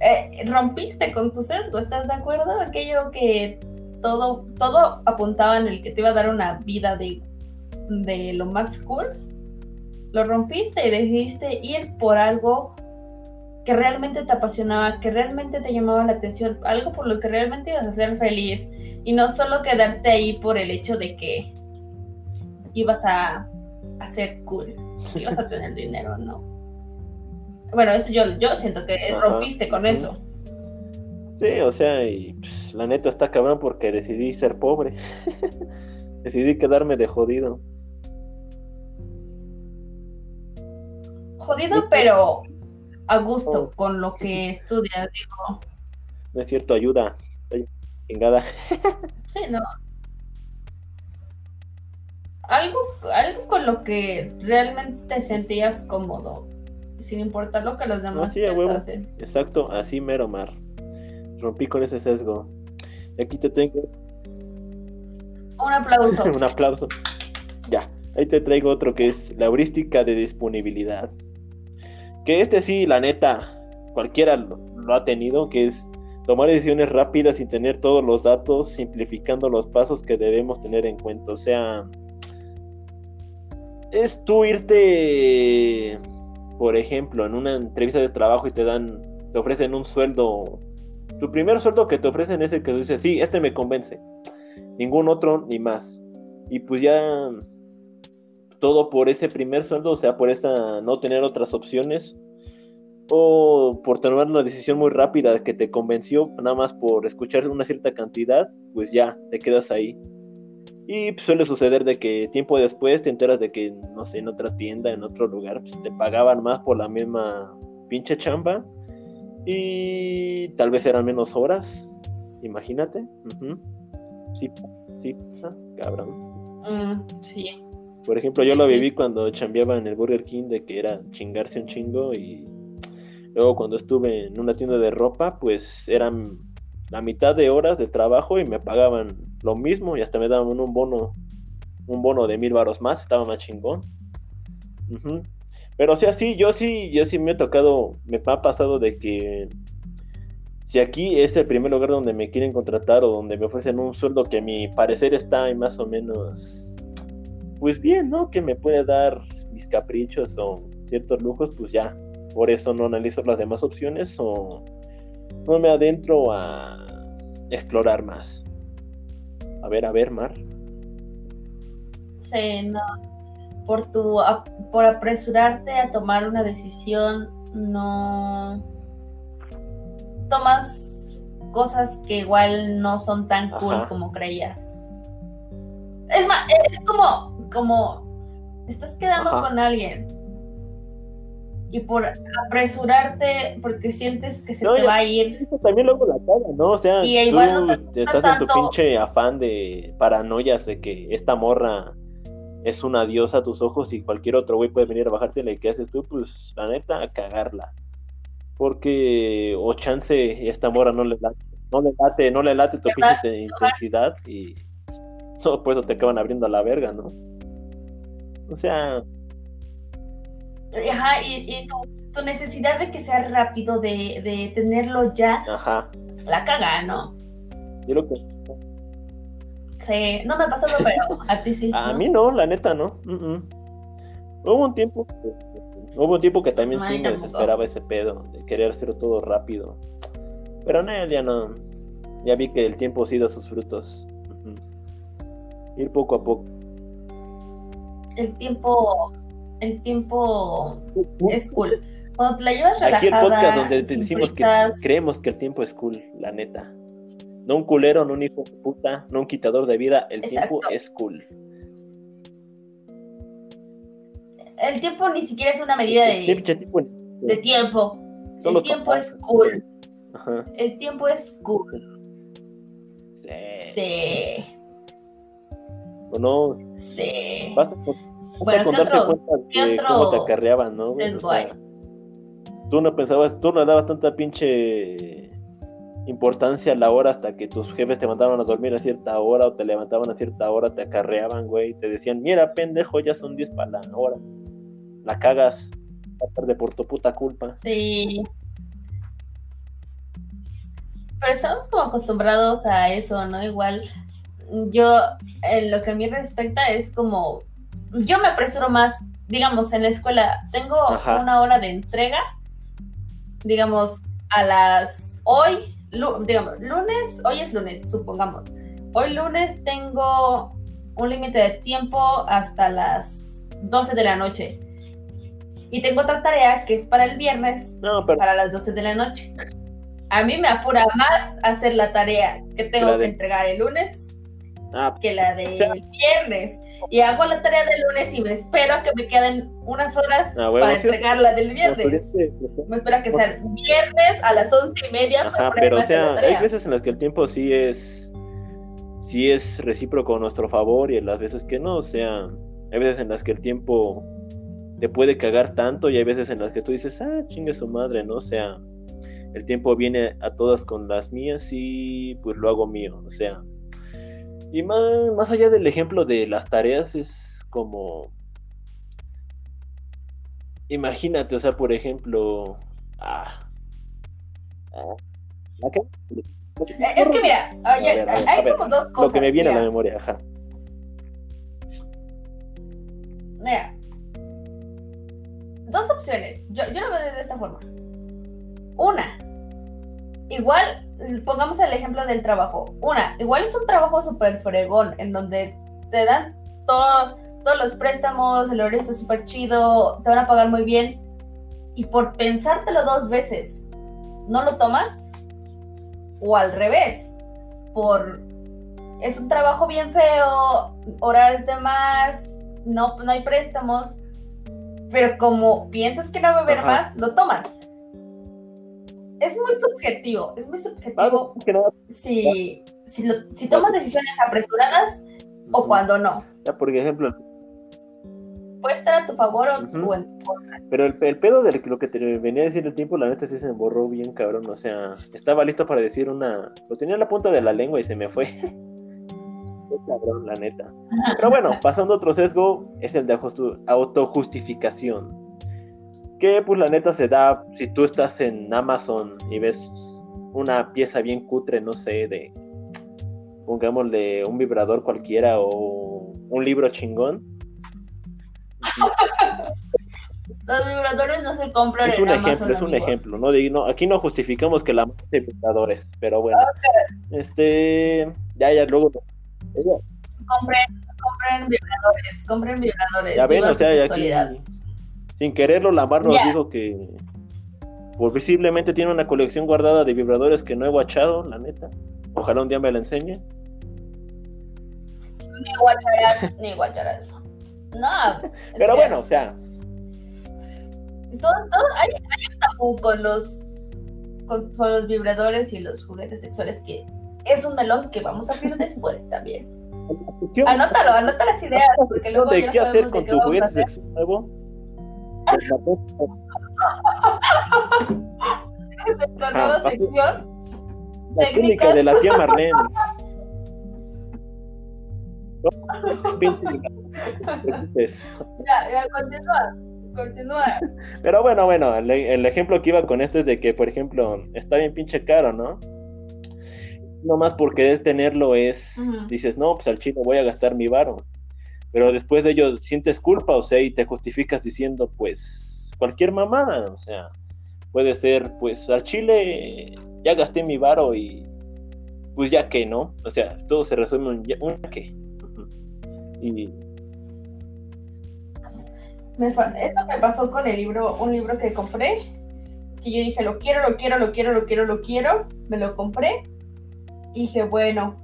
eh, rompiste con tu sesgo, ¿estás de acuerdo? Aquello que todo, todo apuntaba en el que te iba a dar una vida de, de lo más cool lo rompiste y decidiste ir por algo que realmente te apasionaba, que realmente te llamaba la atención, algo por lo que realmente ibas a ser feliz y no solo quedarte ahí por el hecho de que ibas a, a ser cool, ibas a tener dinero, no. Bueno, eso yo, yo siento que rompiste con eso. Sí, o sea, y pues, la neta está cabrón porque decidí ser pobre. decidí quedarme de jodido. Jodido, pero a gusto oh. con lo que estudias, digo. No es cierto, ayuda. Chingada. Sí, no. Algo, algo con lo que realmente te sentías cómodo, sin importar lo que los demás sí, pensasen. Exacto, así mero mar. Rompí con ese sesgo. Y aquí te tengo Un aplauso. un aplauso. Ya, ahí te traigo otro que es la heurística de disponibilidad. Que este sí, la neta, cualquiera lo, ha tenido, que es tomar decisiones rápidas sin tener todos los datos, simplificando los pasos que debemos tener en cuenta. O sea, es tú irte, por ejemplo, en una entrevista de trabajo y te dan, te ofrecen un sueldo. Tu primer sueldo que te ofrecen es el que tú dices, sí, este me convence. Ningún otro ni más. Y pues ya todo por ese primer sueldo, o sea, por esa no tener otras opciones o por tomar una decisión muy rápida que te convenció nada más por escuchar una cierta cantidad, pues ya te quedas ahí. Y pues, suele suceder de que tiempo después te enteras de que, no sé, en otra tienda, en otro lugar, pues te pagaban más por la misma pinche chamba y tal vez eran menos horas, imagínate. Sí, sí, ah, cabrón. Mm, sí. Por ejemplo, yo lo viví cuando chambeaba en el Burger King de que era chingarse un chingo y luego cuando estuve en una tienda de ropa, pues eran la mitad de horas de trabajo y me pagaban lo mismo y hasta me daban un bono, un bono de mil varos más, estaba más chingón. Ujú. Pero o sea, sí, yo sí, yo sí me he tocado, me ha pasado de que si aquí es el primer lugar donde me quieren contratar o donde me ofrecen un sueldo que a mi parecer está más o menos, pues bien, ¿no? Que me puede dar mis caprichos o ciertos lujos, pues ya, por eso no analizo las demás opciones o no me adentro a explorar más. A ver, a ver, Mar. Sí, no. Por tu por apresurarte a tomar una decisión, no tomas cosas que igual no son tan cool como creías. Es más, es como, como estás quedando Ajá. con alguien y por apresurarte porque sientes que se No, te va a ir. También luego la caga, ¿no? O sea, Y igual no tú te estás en tu pinche afán de paranoias de que esta morra es una diosa a tus ojos y cualquier otro güey puede venir a bajarte y ¿qué haces tú? Pues la neta, a cagarla. Porque, o chance, esta morra no le late, no le late, no le late tu pinche intensidad y solo por eso te acaban abriendo a la verga, ¿no? O sea, Ajá, y, y tu, tu necesidad de que sea rápido, de, de tenerlo ya, ajá. la caga, ¿no? Yo lo que Sí, no me ha pasado, pero a ti sí. A ¿no? mí no, la neta no. Hubo un tiempo que, hubo un tiempo que también sí me desesperaba ese pedo de querer hacer todo rápido. Pero no, ya no. Ya vi que el tiempo sí da sus frutos. Ir poco a poco. El tiempo, el tiempo es cool. Cuando te la llevas Aquí el relajada, podcast donde te decimos que creemos que el tiempo es cool, la neta. No un culero, no un hijo de puta, no un quitador de vida, el Exacto. tiempo es cool. El tiempo ni siquiera es una medida de, tiempo- de tiempo. solo El tiempo es cool. Ajá. El tiempo es cool. Sí. Sí, O no, sí. Basta con, basta Bueno, con ¿qué darse otro- cuenta de cómo te acarreaban, ¿no? O sea, tú no pensabas, tú no dabas tanta pinche importancia a la hora hasta que tus jefes te mandaban a dormir a cierta hora o te levantaban a cierta hora, te acarreaban, güey, te decían, mira, pendejo, ya son 10 para la hora. La cagas, va a tarde por tu puta culpa. Sí. Pero estamos como acostumbrados a eso, ¿no? Igual, yo, en lo que a mí respecta, es como, yo me apresuro más, digamos, en la escuela, tengo Ajá. una hora de entrega, digamos, a las, hoy, digamos, lunes, hoy es lunes, supongamos, hoy lunes tengo un límite de tiempo hasta las 12 de la noche. Y tengo otra tarea que es para el viernes No, pero para las 12 de la noche. A mí me apura más hacer la tarea que tengo de- que entregar el lunes ah, que la del O sea- viernes. Y hago la tarea del lunes y me espero a que me queden unas horas Ah, para sí, o sea, entregar la del viernes. Me espero que sea viernes a las once y media Ajá, pero o sea, hay veces en las que el tiempo sí es si es recíproco a nuestro favor y en las veces que no, o sea, hay veces en las que el tiempo te puede cagar tanto y hay veces en las que tú dices, ah, chingue su madre, ¿no? O sea, el tiempo viene a todas con las mías y pues lo hago mío, o sea. Y más, más allá del ejemplo de las tareas es como... Imagínate, o sea, por ejemplo... Ah, ah, es que mira, hay como dos cosas. Lo que me viene a la memoria, ajá. Mira, dos opciones. Yo, yo lo veo de esta forma. Una, igual, pongamos el ejemplo del trabajo. Una, igual es un trabajo súper fregón, en donde te dan todo, todos los préstamos, el horario es súper chido, te van a pagar muy bien. Y por pensártelo dos veces, ¿no lo tomas? O al revés, por es un trabajo bien feo, horas de más, no, no hay préstamos, pero como piensas que no va a haber más, lo tomas es muy subjetivo, es muy subjetivo si, si, tomas decisiones apresuradas o cuando no. Ya, por ejemplo. Puede estar a tu favor o, en tu contra. Pero el, el, pedo de lo que te venía a decir el tiempo, la neta sí se me borró bien, cabrón. O sea, estaba listo para decir una. Lo tenía en la punta de la lengua y se me fue. cabrón, la neta. Pero bueno, pasando a otro sesgo, es el de autojustificación que pues la neta se da si tú estás en Amazon y ves una pieza bien cutre, no sé, de pongámosle un vibrador cualquiera o un libro chingón. Los vibradores no se compran. Es un ejemplo, es un ejemplo, ¿no? aquí no justificamos que la hay vibradores, pero bueno. Este, ya, ya, luego. Compren, compren vibradores, compren vibradores. Ya ven, o sea, aquí sin quererlo, Lamar nos dijo que visiblemente tiene una colección guardada de vibradores que no he guachado, la neta. Ojalá un día me la enseñe. Ni guacharás, ni guacharás. No. Pero bueno, o sea. Todo, todo, hay, hay un tabú con los, con, los vibradores y los juguetes sexuales que es un melón que vamos a abrir después también. Anótalo, anota las ideas, porque luego ¿De qué hacer con tu juguete sexual nuevo? la nueva sección. La técnica de la tía Marlene. ya, ya, continúa. Continúa. Pero bueno, bueno, el, ejemplo que iba con esto es de que, por ejemplo, está bien pinche caro, ¿no? No más porque es tenerlo es, dices, no, pues al chino voy a gastar mi varo pero después de ello sientes culpa, o sea, y te justificas diciendo, pues, cualquier mamada, o sea, puede ser, pues, al chile ya gasté mi varo y, pues, ya que, ¿no? O sea, todo se resume en un que. Y... eso me pasó con el libro, un libro que compré, que yo dije, lo quiero, lo quiero, lo quiero, lo quiero, lo quiero, me lo compré, y dije, bueno,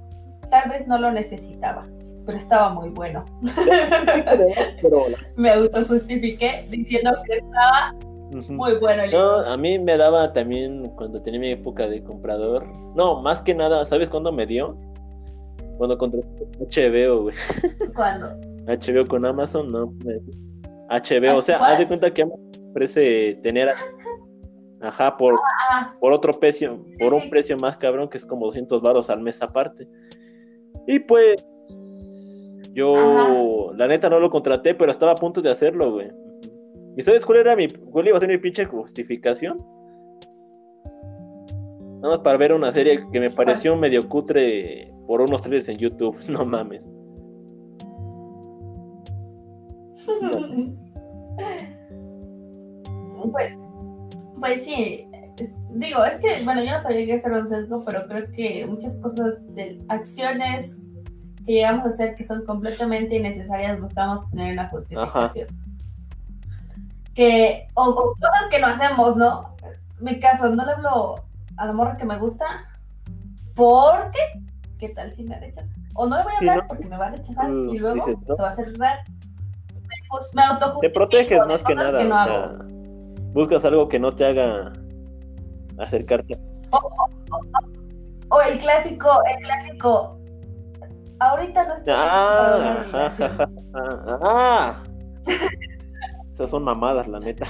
tal vez no lo necesitaba pero estaba muy bueno. me autojustifiqué diciendo que estaba muy bueno el No, a mí me daba también cuando tenía mi época de comprador. No, más que nada, ¿sabes cuándo me dio? Cuando contraté HBO, güey. ¿Cuándo? HBO con Amazon, no. HBO, o sea, haz de cuenta que Amazon ofrece tener Ajá, por, ah, ah. por otro precio, por un precio más cabrón que es como 200 baros al mes aparte. Y pues yo, la neta, no lo contraté, pero estaba a punto de hacerlo, güey. ¿Y sabes cuál era mi, cuál iba a ser mi pinche justificación? Nada más para ver una serie que me pareció medio cutre por unos trailers en YouTube. No mames. Pues, pues sí. digo, es que, bueno, yo no sabía que hacer un sesgo, pero creo que muchas cosas de acciones que llegamos a hacer que son completamente innecesarias, buscamos tener una justificación. Que, o, cosas que no hacemos, ¿no? Mi caso, no le hablo a la morra que me gusta porque, ¿qué tal si me rechaza? O no le voy a hablar porque me va a rechazar y luego se va a hacer raro. Me, me Te proteges más que nada, o sea, buscas algo que no te haga acercarte. O, o el clásico, el clásico, ahorita no estoy ah, ah, ah, Esas son mamadas, la neta.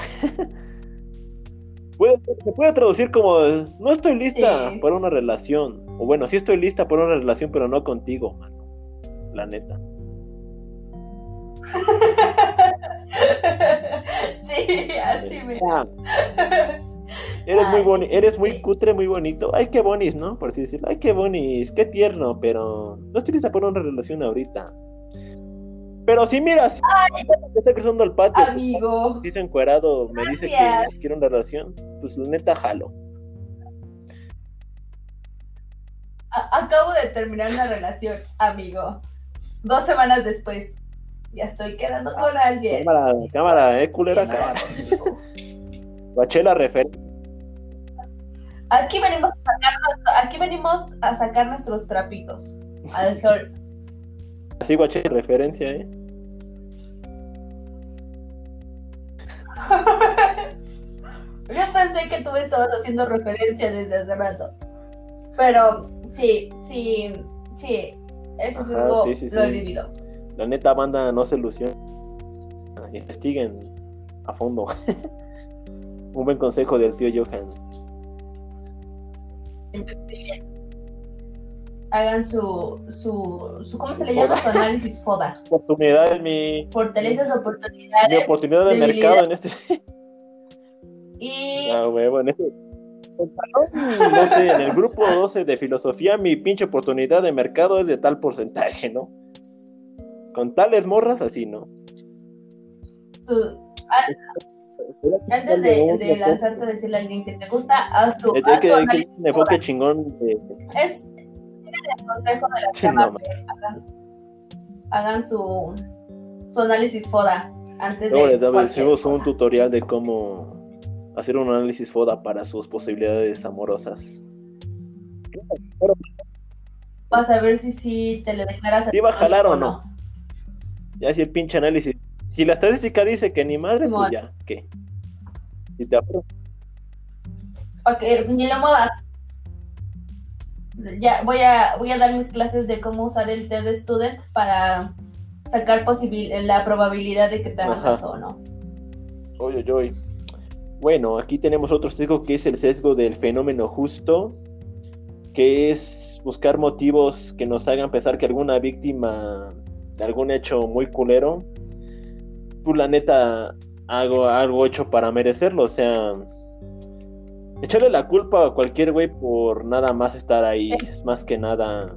se puede traducir como no estoy lista para una relación. O bueno, sí estoy lista para una relación, pero no contigo, mano. La neta. sí, así me. Eres muy bonito, eres muy cutre, muy bonito. Ay, qué bonis, ¿no? Por así decirlo. Ay, qué bonis, qué tierno, pero no estoy lista para una relación ahorita. Pero si miras, está cruzando el patio. Amigo. Si encuerado, me dice que quiere una relación, pues neta jalo. acabo de terminar una relación, amigo. Dos semanas después. Ya estoy quedando con alguien. Cámara, cámara, eh, culera, cámara. Baché la referencia. Aquí venimos a sacar, aquí venimos a sacar nuestros trapitos al sol. Así guaché referencia, ¿eh? Yo pensé que tú estabas haciendo referencia desde hace rato. Pero sí, sí, sí. Eso es lo he vivido. La neta banda no se ilusiona. Investiguen a fondo. Un buen consejo del tío Johan. Hagan su, su, su ¿cómo se le llama? Su análisis FODA. Oportunidades, mi... Fortalezas, oportunidades. Mi oportunidad de mercado en este... Y... Ah, huevo, en este... No sé, en el grupo 12 de filosofía mi pinche oportunidad de mercado es de tal porcentaje, ¿no? Con tales morras así, ¿no? Antes de, de, lanzarte a decirle a alguien que te gusta, haz tu, haz tu que, enfoque chingón de... Es, el consejo de las llamas hagan, su, su, análisis FODA antes de. Hacemos un tutorial de cómo hacer un análisis FODA para sus posibilidades amorosas. Vas a ver si, si te le declaras. Si va a jalar o no. Ya si el pinche análisis. Si la estadística dice que ni madre, pues ya, ¿qué? Y te apruebo. Que ni lo muevas ya voy a, voy a dar mis clases de cómo usar el TED Student para sacar la probabilidad de que te hagan caso o no. Oye, oye. Bueno, aquí tenemos otro sesgo que es el sesgo del fenómeno justo, que es buscar motivos que nos hagan pensar que alguna víctima de algún hecho muy culero, tú la neta hago algo hecho para merecerlo, o sea, echarle la culpa a cualquier güey por nada más estar ahí es más que nada.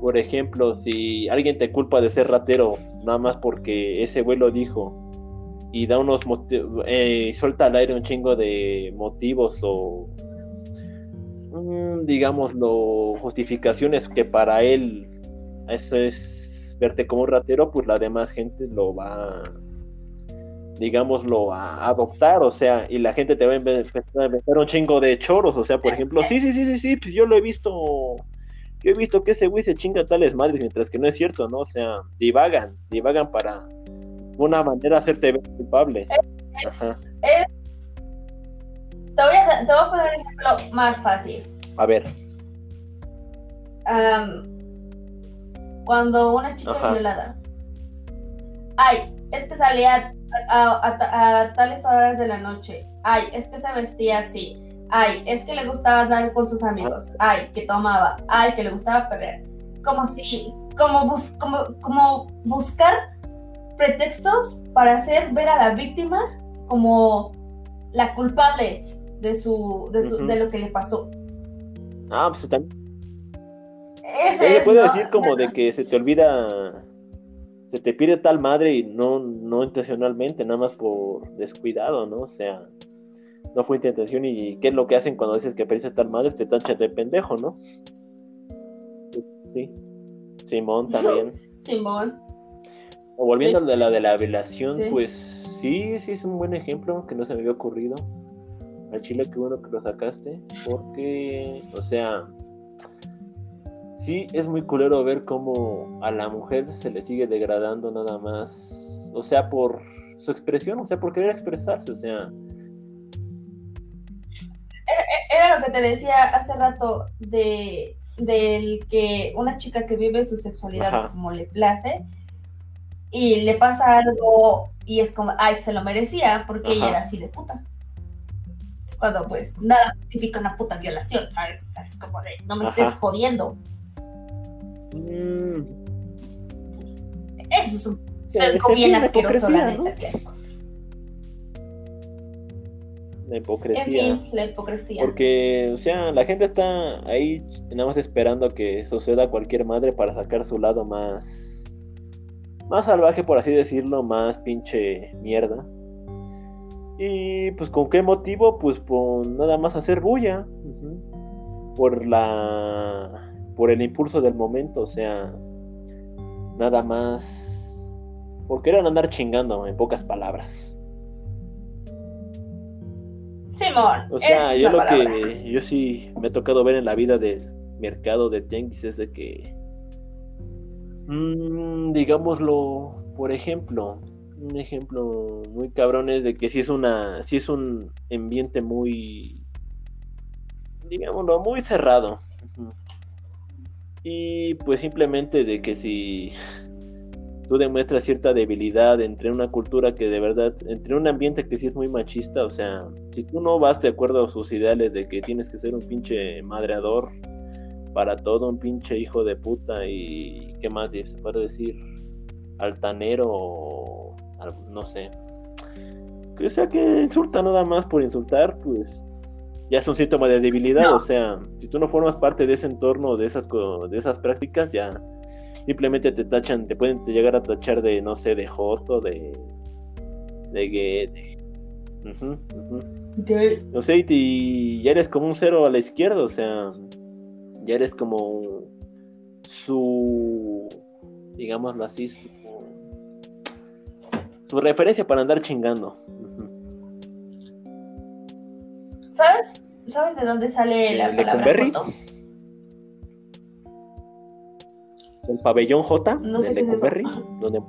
Por ejemplo, si alguien te culpa de ser ratero, nada más porque ese güey lo dijo y da unos eh, suelta al aire un chingo de motivos o mm, digámoslo justificaciones que para él eso es verte como un ratero, pues la demás gente lo va digámoslo, a adoptar, o sea, y la gente te va a empezar a meter un chingo de choros, o sea, por ejemplo, sí, sí, sí, sí, sí, pues yo lo he visto, yo he visto que ese güey se chinga tales madres, mientras que no es cierto, ¿no? O sea, divagan, divagan para una manera hacerte ver culpable. te, voy a, te voy a poner un ejemplo más fácil. A ver. Cuando una chica es violada, ay, es que salía a, tales horas de la noche. Ay, es que se vestía así. Ay, es que le gustaba andar con sus amigos. Ay, que tomaba. Ay, que le gustaba perder. Como si, como, como, como buscar pretextos para hacer ver a la víctima como la culpable de su, de, su, de lo que le pasó. Ah, pues también. Ese puede decir como de que se te olvida se te pide tal madre y no, no intencionalmente, nada más por descuidado, ¿no? O sea, no fue intención y qué es lo que hacen cuando dices que pediste tal madre, te tanchan de pendejo, ¿no? Sí. Simón también. Simón. O volviendo a la de la violación, pues sí, sí es un buen ejemplo que no se me había ocurrido. Al chile, qué bueno que lo sacaste, porque, o sea, sí es muy culero ver cómo a la mujer se le sigue degradando nada más, o sea, por su expresión, o sea, por querer expresarse, o sea. Era lo que te decía hace rato de del que una chica que vive su sexualidad como le place y le pasa algo y es como, ay, se lo merecía porque ella era así de puta. Cuando pues nada justifica una puta violación, ¿sabes? es como de, no me estés jodiendo. Mm. Eso es un sesgo bien asqueroso, la neta, La hipocresía. la hipocresía. Porque, o sea, la gente está ahí nada más esperando a que suceda cualquier madre para sacar su lado más. Más salvaje, por así decirlo, más pinche mierda. Y pues, ¿con qué motivo? Pues por nada más hacer bulla. Por la. Por el impulso del momento, o sea. Nada más. Por querer andar chingando, en pocas palabras. Simón. O sea, yo lo que yo sí me he tocado ver en la vida del mercado de tianguis es de que, mmm, digámoslo, por ejemplo, un ejemplo muy cabrón es de que si es una, si es un ambiente muy, digámoslo, muy cerrado. Y pues simplemente de que si tú demuestras cierta debilidad entre una cultura que de verdad, entre un ambiente que sí es muy machista, o sea, si tú no vas de acuerdo a sus ideales de que tienes que ser un pinche madreador para todo, un pinche hijo de puta y qué más se puede decir, altanero, no sé, que sea que insulta nada más por insultar, pues ya es un síntoma de debilidad, o sea, si tú no formas parte de ese entorno, de esas, de esas prácticas, ya simplemente te tachan, te pueden llegar a tachar de, no sé, de hosto, de. de gay. No sé, y ya eres como un cero a la izquierda, o sea, ya eres como su. digámoslo así, su, su referencia para andar chingando. ¿Sabes? ¿Sabes de dónde sale la palabra el pabellón J de Lecumberri, donde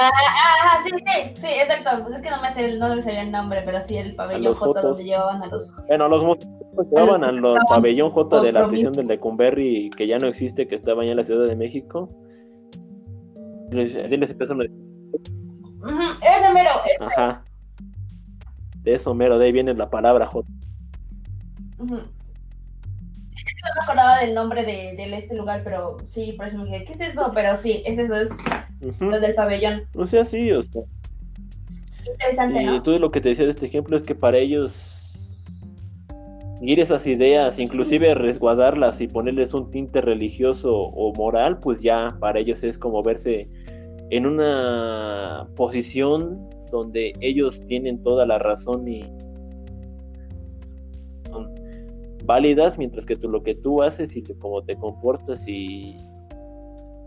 Ah, ah, sí, sí, sí, exacto. Pues es que no me sé, no me sé el nombre, pero sí el pabellón J donde llevaban a los. Bueno, los músicos llevaban al pabellón J de la prisión de Lecumberri, que ya no existe, que estaba ya en la Ciudad de México. Así les empezaron a decir. Ese mero. Ajá. De eso mero, de ahí viene la palabra J no me acordaba del nombre de, este lugar, pero sí, por eso me dije, ¿qué es eso? Pero sí, es eso, es lo del pabellón. O sea, sí, o sea. Interesante, y todo lo que te decía de este ejemplo es que para ellos seguir esas ideas, inclusive resguardarlas y ponerles un tinte religioso o moral, pues ya para ellos es como verse en una posición donde ellos tienen toda la razón y válidas, mientras que tú, lo que tú haces y cómo te comportas y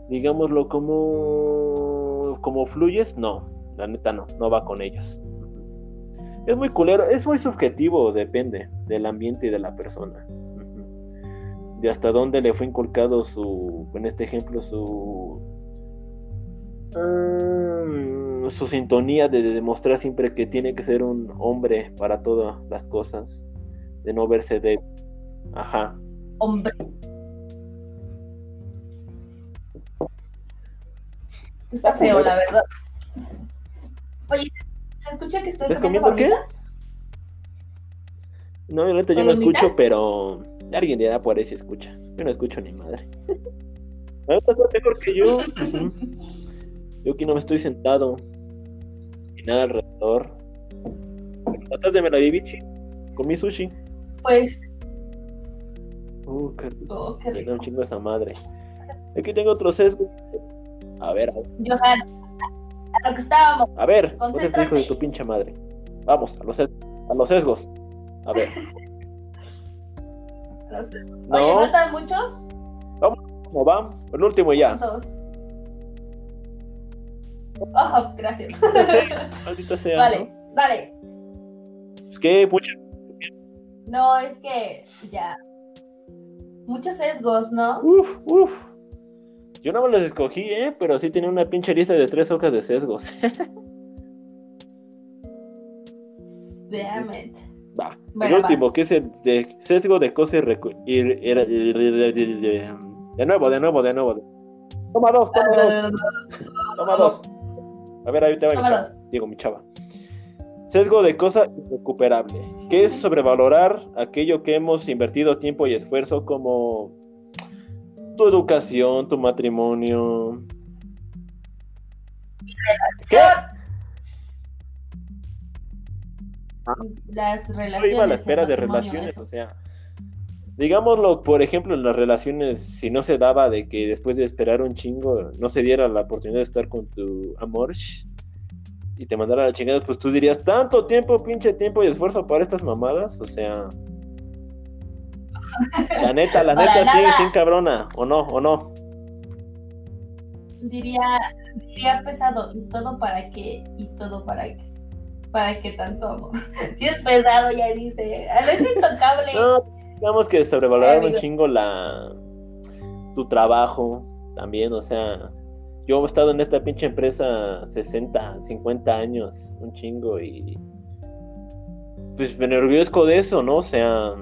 digámoslo como como fluyes, no, la neta no, no va con ellos. Es muy culero, es muy subjetivo, depende del ambiente y de la persona. De hasta dónde le fue inculcado su, en este ejemplo, su mm, su sintonía de demostrar siempre que tiene que ser un hombre para todas las cosas, de no verse de Ajá. Hombre. Está feo, la verdad. Oye, ¿se escucha que estoy comiendo, qué? No, obviamente yo no escucho, pero alguien dirá por ahí si escucha. Yo no escucho ni madre. Estás mejor que yo. yo aquí no me estoy sentado. Nada alrededor. Atrás de me la bichi. Comí sushi. Pues Uh, qué rico. Oh, un chingo esa madre. Aquí tengo otro sesgo. A ver. Johan, a lo que estábamos. A ver, no seas hijo de tu pinche madre. Vamos, a los, a los sesgos. A ver. ¿No? Oye, ¿faltan muchos? Vamos, ¿cómo van? El último ya. Todos. Oh, gracias. Sea. Vale, vale. Es que mucha. No, es que ya muchos sesgos, ¿no? Uf, uf. Yo no me los escogí, ¿eh? Pero sí tenía una pinche lista de tres hojas de sesgos. Damn it. Va. el último, vas. que es el de sesgo de cosa y recu- y- y- y- de de nuevo, de nuevo, de nuevo. Toma dos, toma dos, toma dos. A ver, ahí te va mi chava. Digo, mi chava. Sesgo de cosa irrecuperable, que es sobrevalorar aquello que hemos invertido tiempo y esfuerzo como tu educación, tu matrimonio. ¿Qué? Las Yo relaciones. iba a la espera de relaciones, eso. o sea, digámoslo, por ejemplo, en las relaciones, si no se daba de que después de esperar un chingo no se diera la oportunidad de estar con tu amor y te mandara a la chingada, pues tú dirías, tanto tiempo, pinche tiempo y esfuerzo para estas mamadas, o sea, la neta, la neta, nada. sí, cabrona, o no, o no. Diría, diría pesado, y todo para qué, y todo para qué. ¿Para qué tanto amor? Si es pesado, ya dice. "Ah, Es intocable. No, digamos que sobrevalorar un Amigo. chingo la tu trabajo también, o sea, yo he estado en esta pinche empresa 60, 50 años, un chingo y pues me enorgullezco de eso, ¿no? O sea,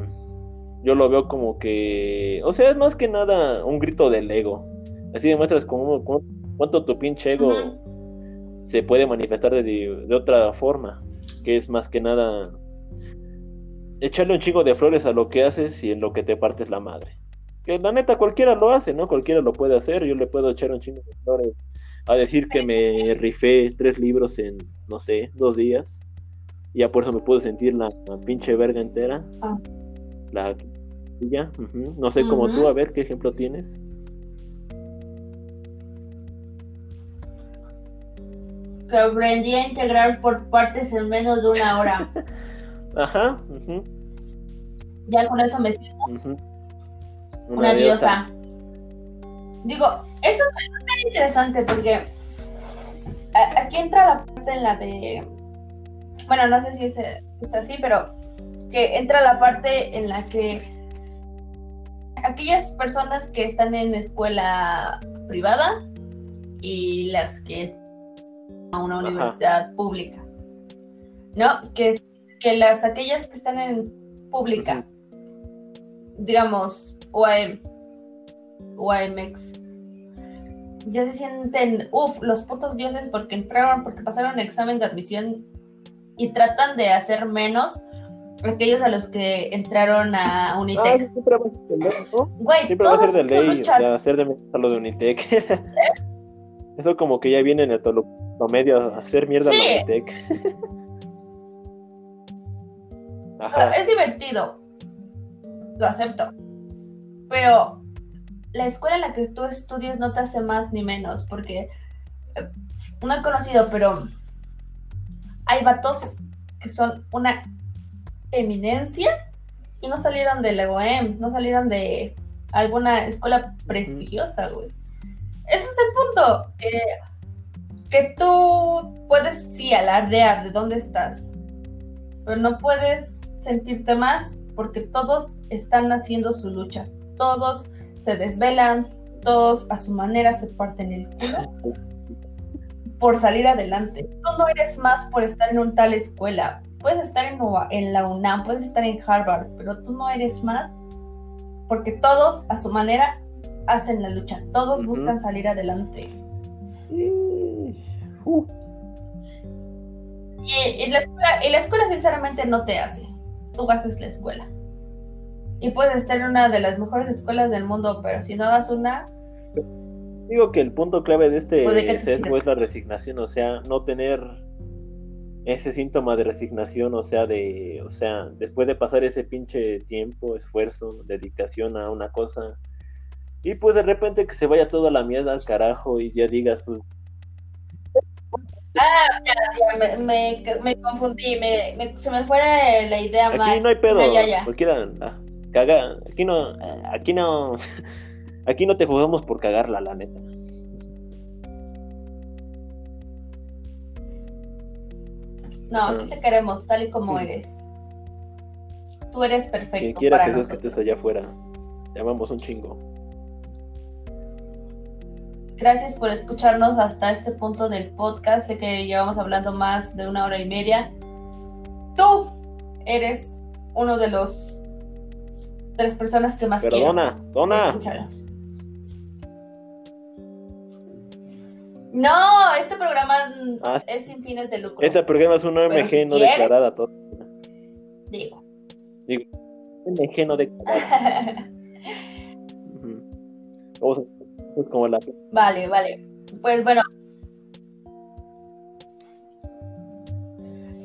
yo lo veo como que, o sea, es más que nada un grito del ego. Así demuestras cómo- cuánto tu pinche ego se puede manifestar de, de otra forma, que es más que nada echarle un chingo de flores a lo que haces y en lo que te partes la madre. Que la neta cualquiera lo hace, ¿no? Cualquiera lo puede hacer, yo le puedo echar un chingo de flores a decir que me rifé tres libros en, no sé, dos días. Y ya por eso me puedo sentir la, la pinche verga entera. Ah. La y ya, no sé como Ujú. tú, a ver qué ejemplo tienes. Que aprendí a integrar por partes en menos de una hora. Ajá, ujú, Ya con eso me siento una, diosa. Digo, eso, eso es bien interesante porque aquí entra la parte en la de. Bueno, no sé si es, es así, pero que entra la parte en la que aquellas personas que están en escuela privada y las que a una Ajá. universidad pública, ¿no? Que, que las aquellas que están en pública, digamos, UAM, UAMX, ya se sienten, uff, los putos dioses porque entraron, porque pasaron el examen de admisión y tratan de hacer menos aquellos a los que entraron a Unitec. sí, siempre va a ser del ley, ¿no? Güey, Siempre va a o sea, hacer de menos a lo de Unitec. Eso como que ya viene en el tolo- medio a hacer mierda a Sí. la Unitec. Ajá. Es divertido, lo acepto, pero la escuela en la que tú estudias no te hace más ni menos, porque eh, no he conocido, pero hay vatos que son una eminencia y no salieron de la UAM, no salieron de alguna escuela prestigiosa, güey. Ese es el punto, que, que tú puedes sí alardear de dónde estás, pero no puedes sentirte más porque todos están haciendo su lucha, todos se desvelan, todos a su manera se parten el culo por salir adelante. Tú no eres más por estar en un tal escuela. Puedes estar en, la UNAM, puedes estar en Harvard, pero tú no eres más porque todos a su manera hacen la lucha. Todos buscan salir adelante. Uh, y la escuela, y la escuela sinceramente no te hace. Tú haces la escuela. Y puedes estar en una de las mejores escuelas del mundo, pero si no das una, Digo que el punto clave de este es la resignación, o sea, no tener ese síntoma de resignación, o sea, de, o sea, después de pasar ese pinche tiempo, esfuerzo, dedicación a una cosa, y pues de repente que se vaya toda la mierda al carajo y ya digas, pues, ya me, me, me confundí, me, me- se me fue la idea aquí mal. no hay pedo, Ya, ya, ya. cualquiera ah, caga, aquí no, aquí no, aquí no te jugamos por cagarla, la neta. No, aquí te queremos tal y como eres. Tú eres perfecto. Quien quiera para que nosotros. estés allá afuera, te amamos un chingo. Gracias por escucharnos hasta este punto del podcast. Sé que llevamos hablando más de una hora y media. Tú eres uno de los de las personas que más Pero quiero. dona. No, este programa Ah, es sin fines de lucro. Este programa es una OMG si no declarada. todo. Digo. OMG no declarada. Vamos a- es como la vale, vale. Pues bueno.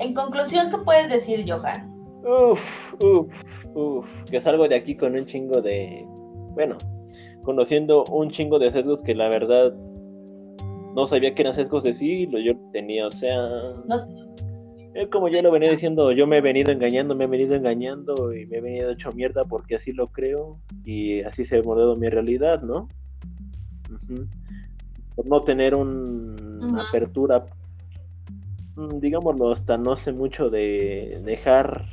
En conclusión, ¿qué puedes decir, Johan? Uf, uf, uf. Que salgo de aquí con un chingo de. Bueno, conociendo un chingo de sesgos que la verdad no sabía que eran sesgos de sí, lo yo tenía, o sea. No- eh, como ya lo venía diciendo, yo me he venido engañando, me he venido engañando y me he venido hecho mierda porque así lo creo y así se ha moldado mi realidad, ¿no? Por no tener un- una apertura, mm, digámoslo, hasta no sé mucho de dejar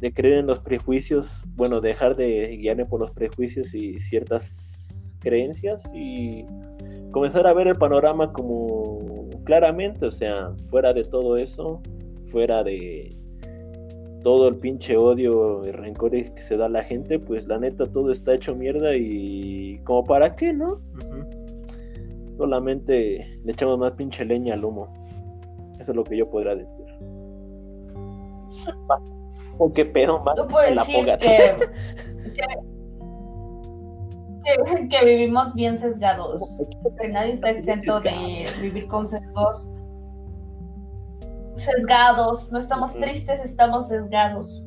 de creer en los prejuicios, bueno, dejar de guiarme por los prejuicios y ciertas creencias y comenzar a ver el panorama como claramente, o sea, fuera de todo eso, fuera de todo el pinche odio y rencor que se da a la gente, pues la neta todo está hecho mierda y como para qué, ¿no? Solamente le echamos más pinche leña al humo. Eso es lo que yo podría decir. ¿O qué pedo más? Yo puedo la decir que, que, que vivimos bien sesgados. Que nadie está exento de vivir con sesgos. Sesgados. No estamos tristes, estamos sesgados.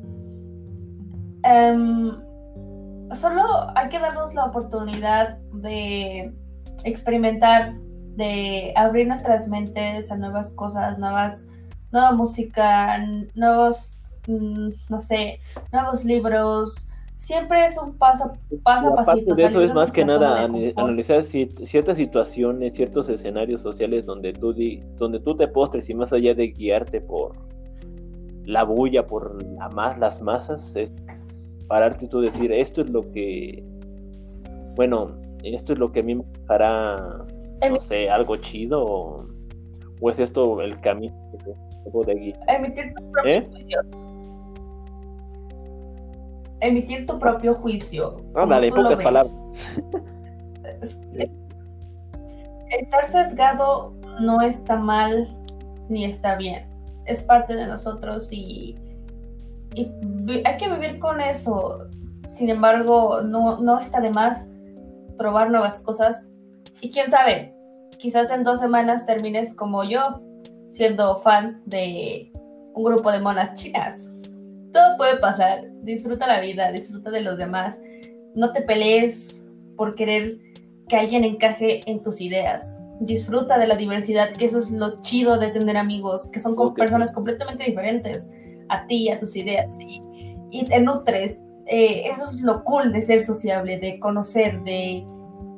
Em, solo hay que darnos la oportunidad de experimentar, de abrir nuestras mentes a nuevas cosas, nuevas, nueva música, nuevos, mm, no sé, nuevos libros. Siempre es un paso, paso a pasito. de eso es más que nada analizar ci- ciertas situaciones, ciertos escenarios sociales donde tú, di- donde tú te postres y más allá de guiarte por la bulla, por la más, las masas, es pararte y tú decir, esto es lo que, bueno, esto es lo que a mí me hará, no sé, algo chido o, o es esto el camino que debo de guiar. Emitir tus propios ¿Eh? juicios. Emitir tu propio juicio. Como tú lo pocas palabras. Es- es- Estar sesgado no está mal ni está bien. Es parte de nosotros y, y hay que vivir con eso. Sin embargo, no, no está de más probar nuevas cosas. Y quién sabe, quizás en dos semanas termines como yo, siendo fan de un grupo de monas chinas. Todo puede pasar. Disfruta la vida, disfruta de los demás. No te pelees por querer que alguien encaje en tus ideas. Disfruta de la diversidad, que eso es lo chido de tener amigos, que son personas completamente diferentes a ti, a tus ideas, y, y te nutres. Eh, eso es lo cool de ser sociable, de conocer, de,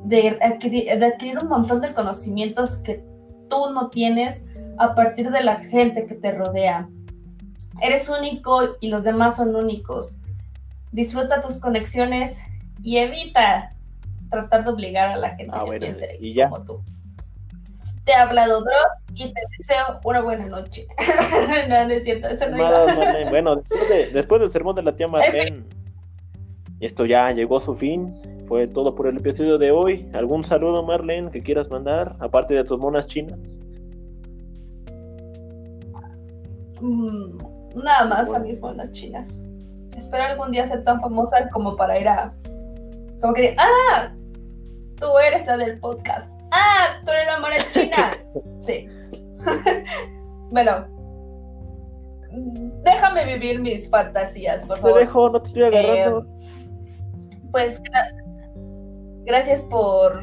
de, adquirir, de adquirir un montón de conocimientos que tú no tienes a partir de la gente que te rodea. Eres único y los demás son únicos. Disfruta tus conexiones y evita tratar de obligar a la gente Ah, que bueno, piense y ya. como tú. Te ha hablado Dross y te deseo una buena noche. no, no es cierto, eso no Nada, iba. Marlene. Bueno, después, de- después del sermón de la tía Marlene, esto ya llegó a su fin. Fue todo por el episodio de hoy. ¿Algún saludo, Marlene, que quieras mandar? Aparte de tus monas chinas. Mm, nada más a mis monas chinas. Espero algún día ser tan famosa como para ir a. Como que, ah, tú eres la del podcast. Ah, tú eres la mona china. Sí. bueno, déjame vivir mis fantasías, por Te favor. dejo, no te estoy agarrando. Pues gra- gracias por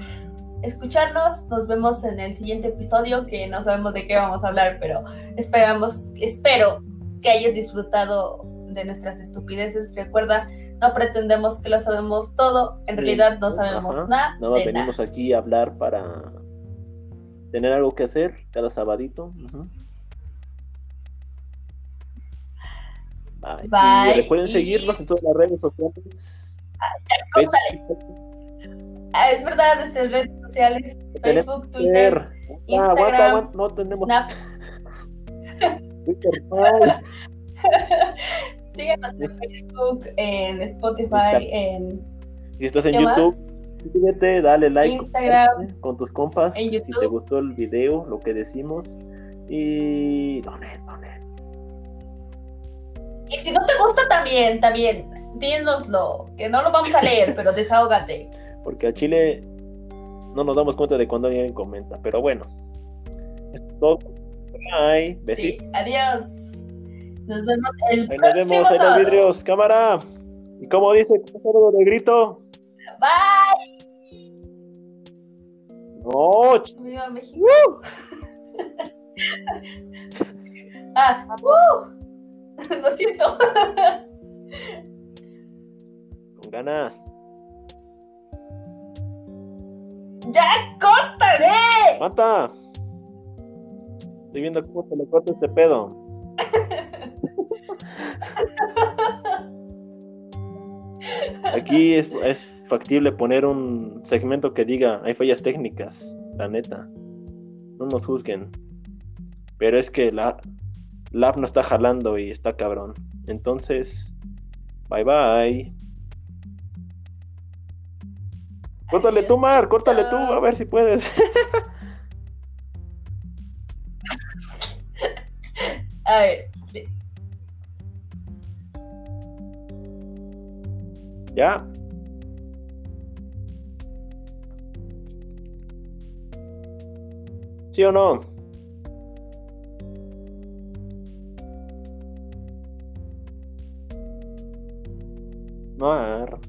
escucharnos. Nos vemos en el siguiente episodio, que no sabemos de qué vamos a hablar, pero esperamos, espero que hayas disfrutado de nuestras estupideces. Recuerda, no pretendemos que lo sabemos todo, en realidad no sabemos Ajá. nada Nada más nada. venimos aquí a hablar para tener algo que hacer cada sabadito. Ujú. Bye. Bye. Y recuerden Y- seguirnos en todas las redes sociales. Facebook, Ah, es verdad, nuestras redes sociales, Facebook, Twitter. Ah, Instagram, aguanta, aguanta, no tenemos Snap. Síguenos en Facebook, en Spotify, en. Si estás en. YouTube, suscríbete, dale like Instagram, con tus compas. en Si te gustó el video, lo que decimos. Y. Donen, donen. Y si no te gusta también, también, dínoslo, que no lo vamos a leer, pero desahógate. Porque a Chile no nos damos cuenta de cuando alguien comenta. Pero bueno. Esto es todo. Bye. Sí, Besitos. adiós. Nos vemos el Ahí nos próximo vemos en los vidrios. Cámara. Y como dice, ¿cómo de grito? Bye. No, Viva México. ah, ¡uh! Lo siento. con ganas. ¡Ya, córtale! ¡Mata! Estoy viendo cómo te le corta este pedo. Aquí es, es factible poner un segmento que diga hay fallas técnicas, la neta. No nos juzguen. Pero es que la, la app no está jalando y está cabrón. Entonces, bye bye. Córtale tú, Mar, córtale tú, a ver si puedes. A ver. ¿Ya? ¿Sí o no? Mar.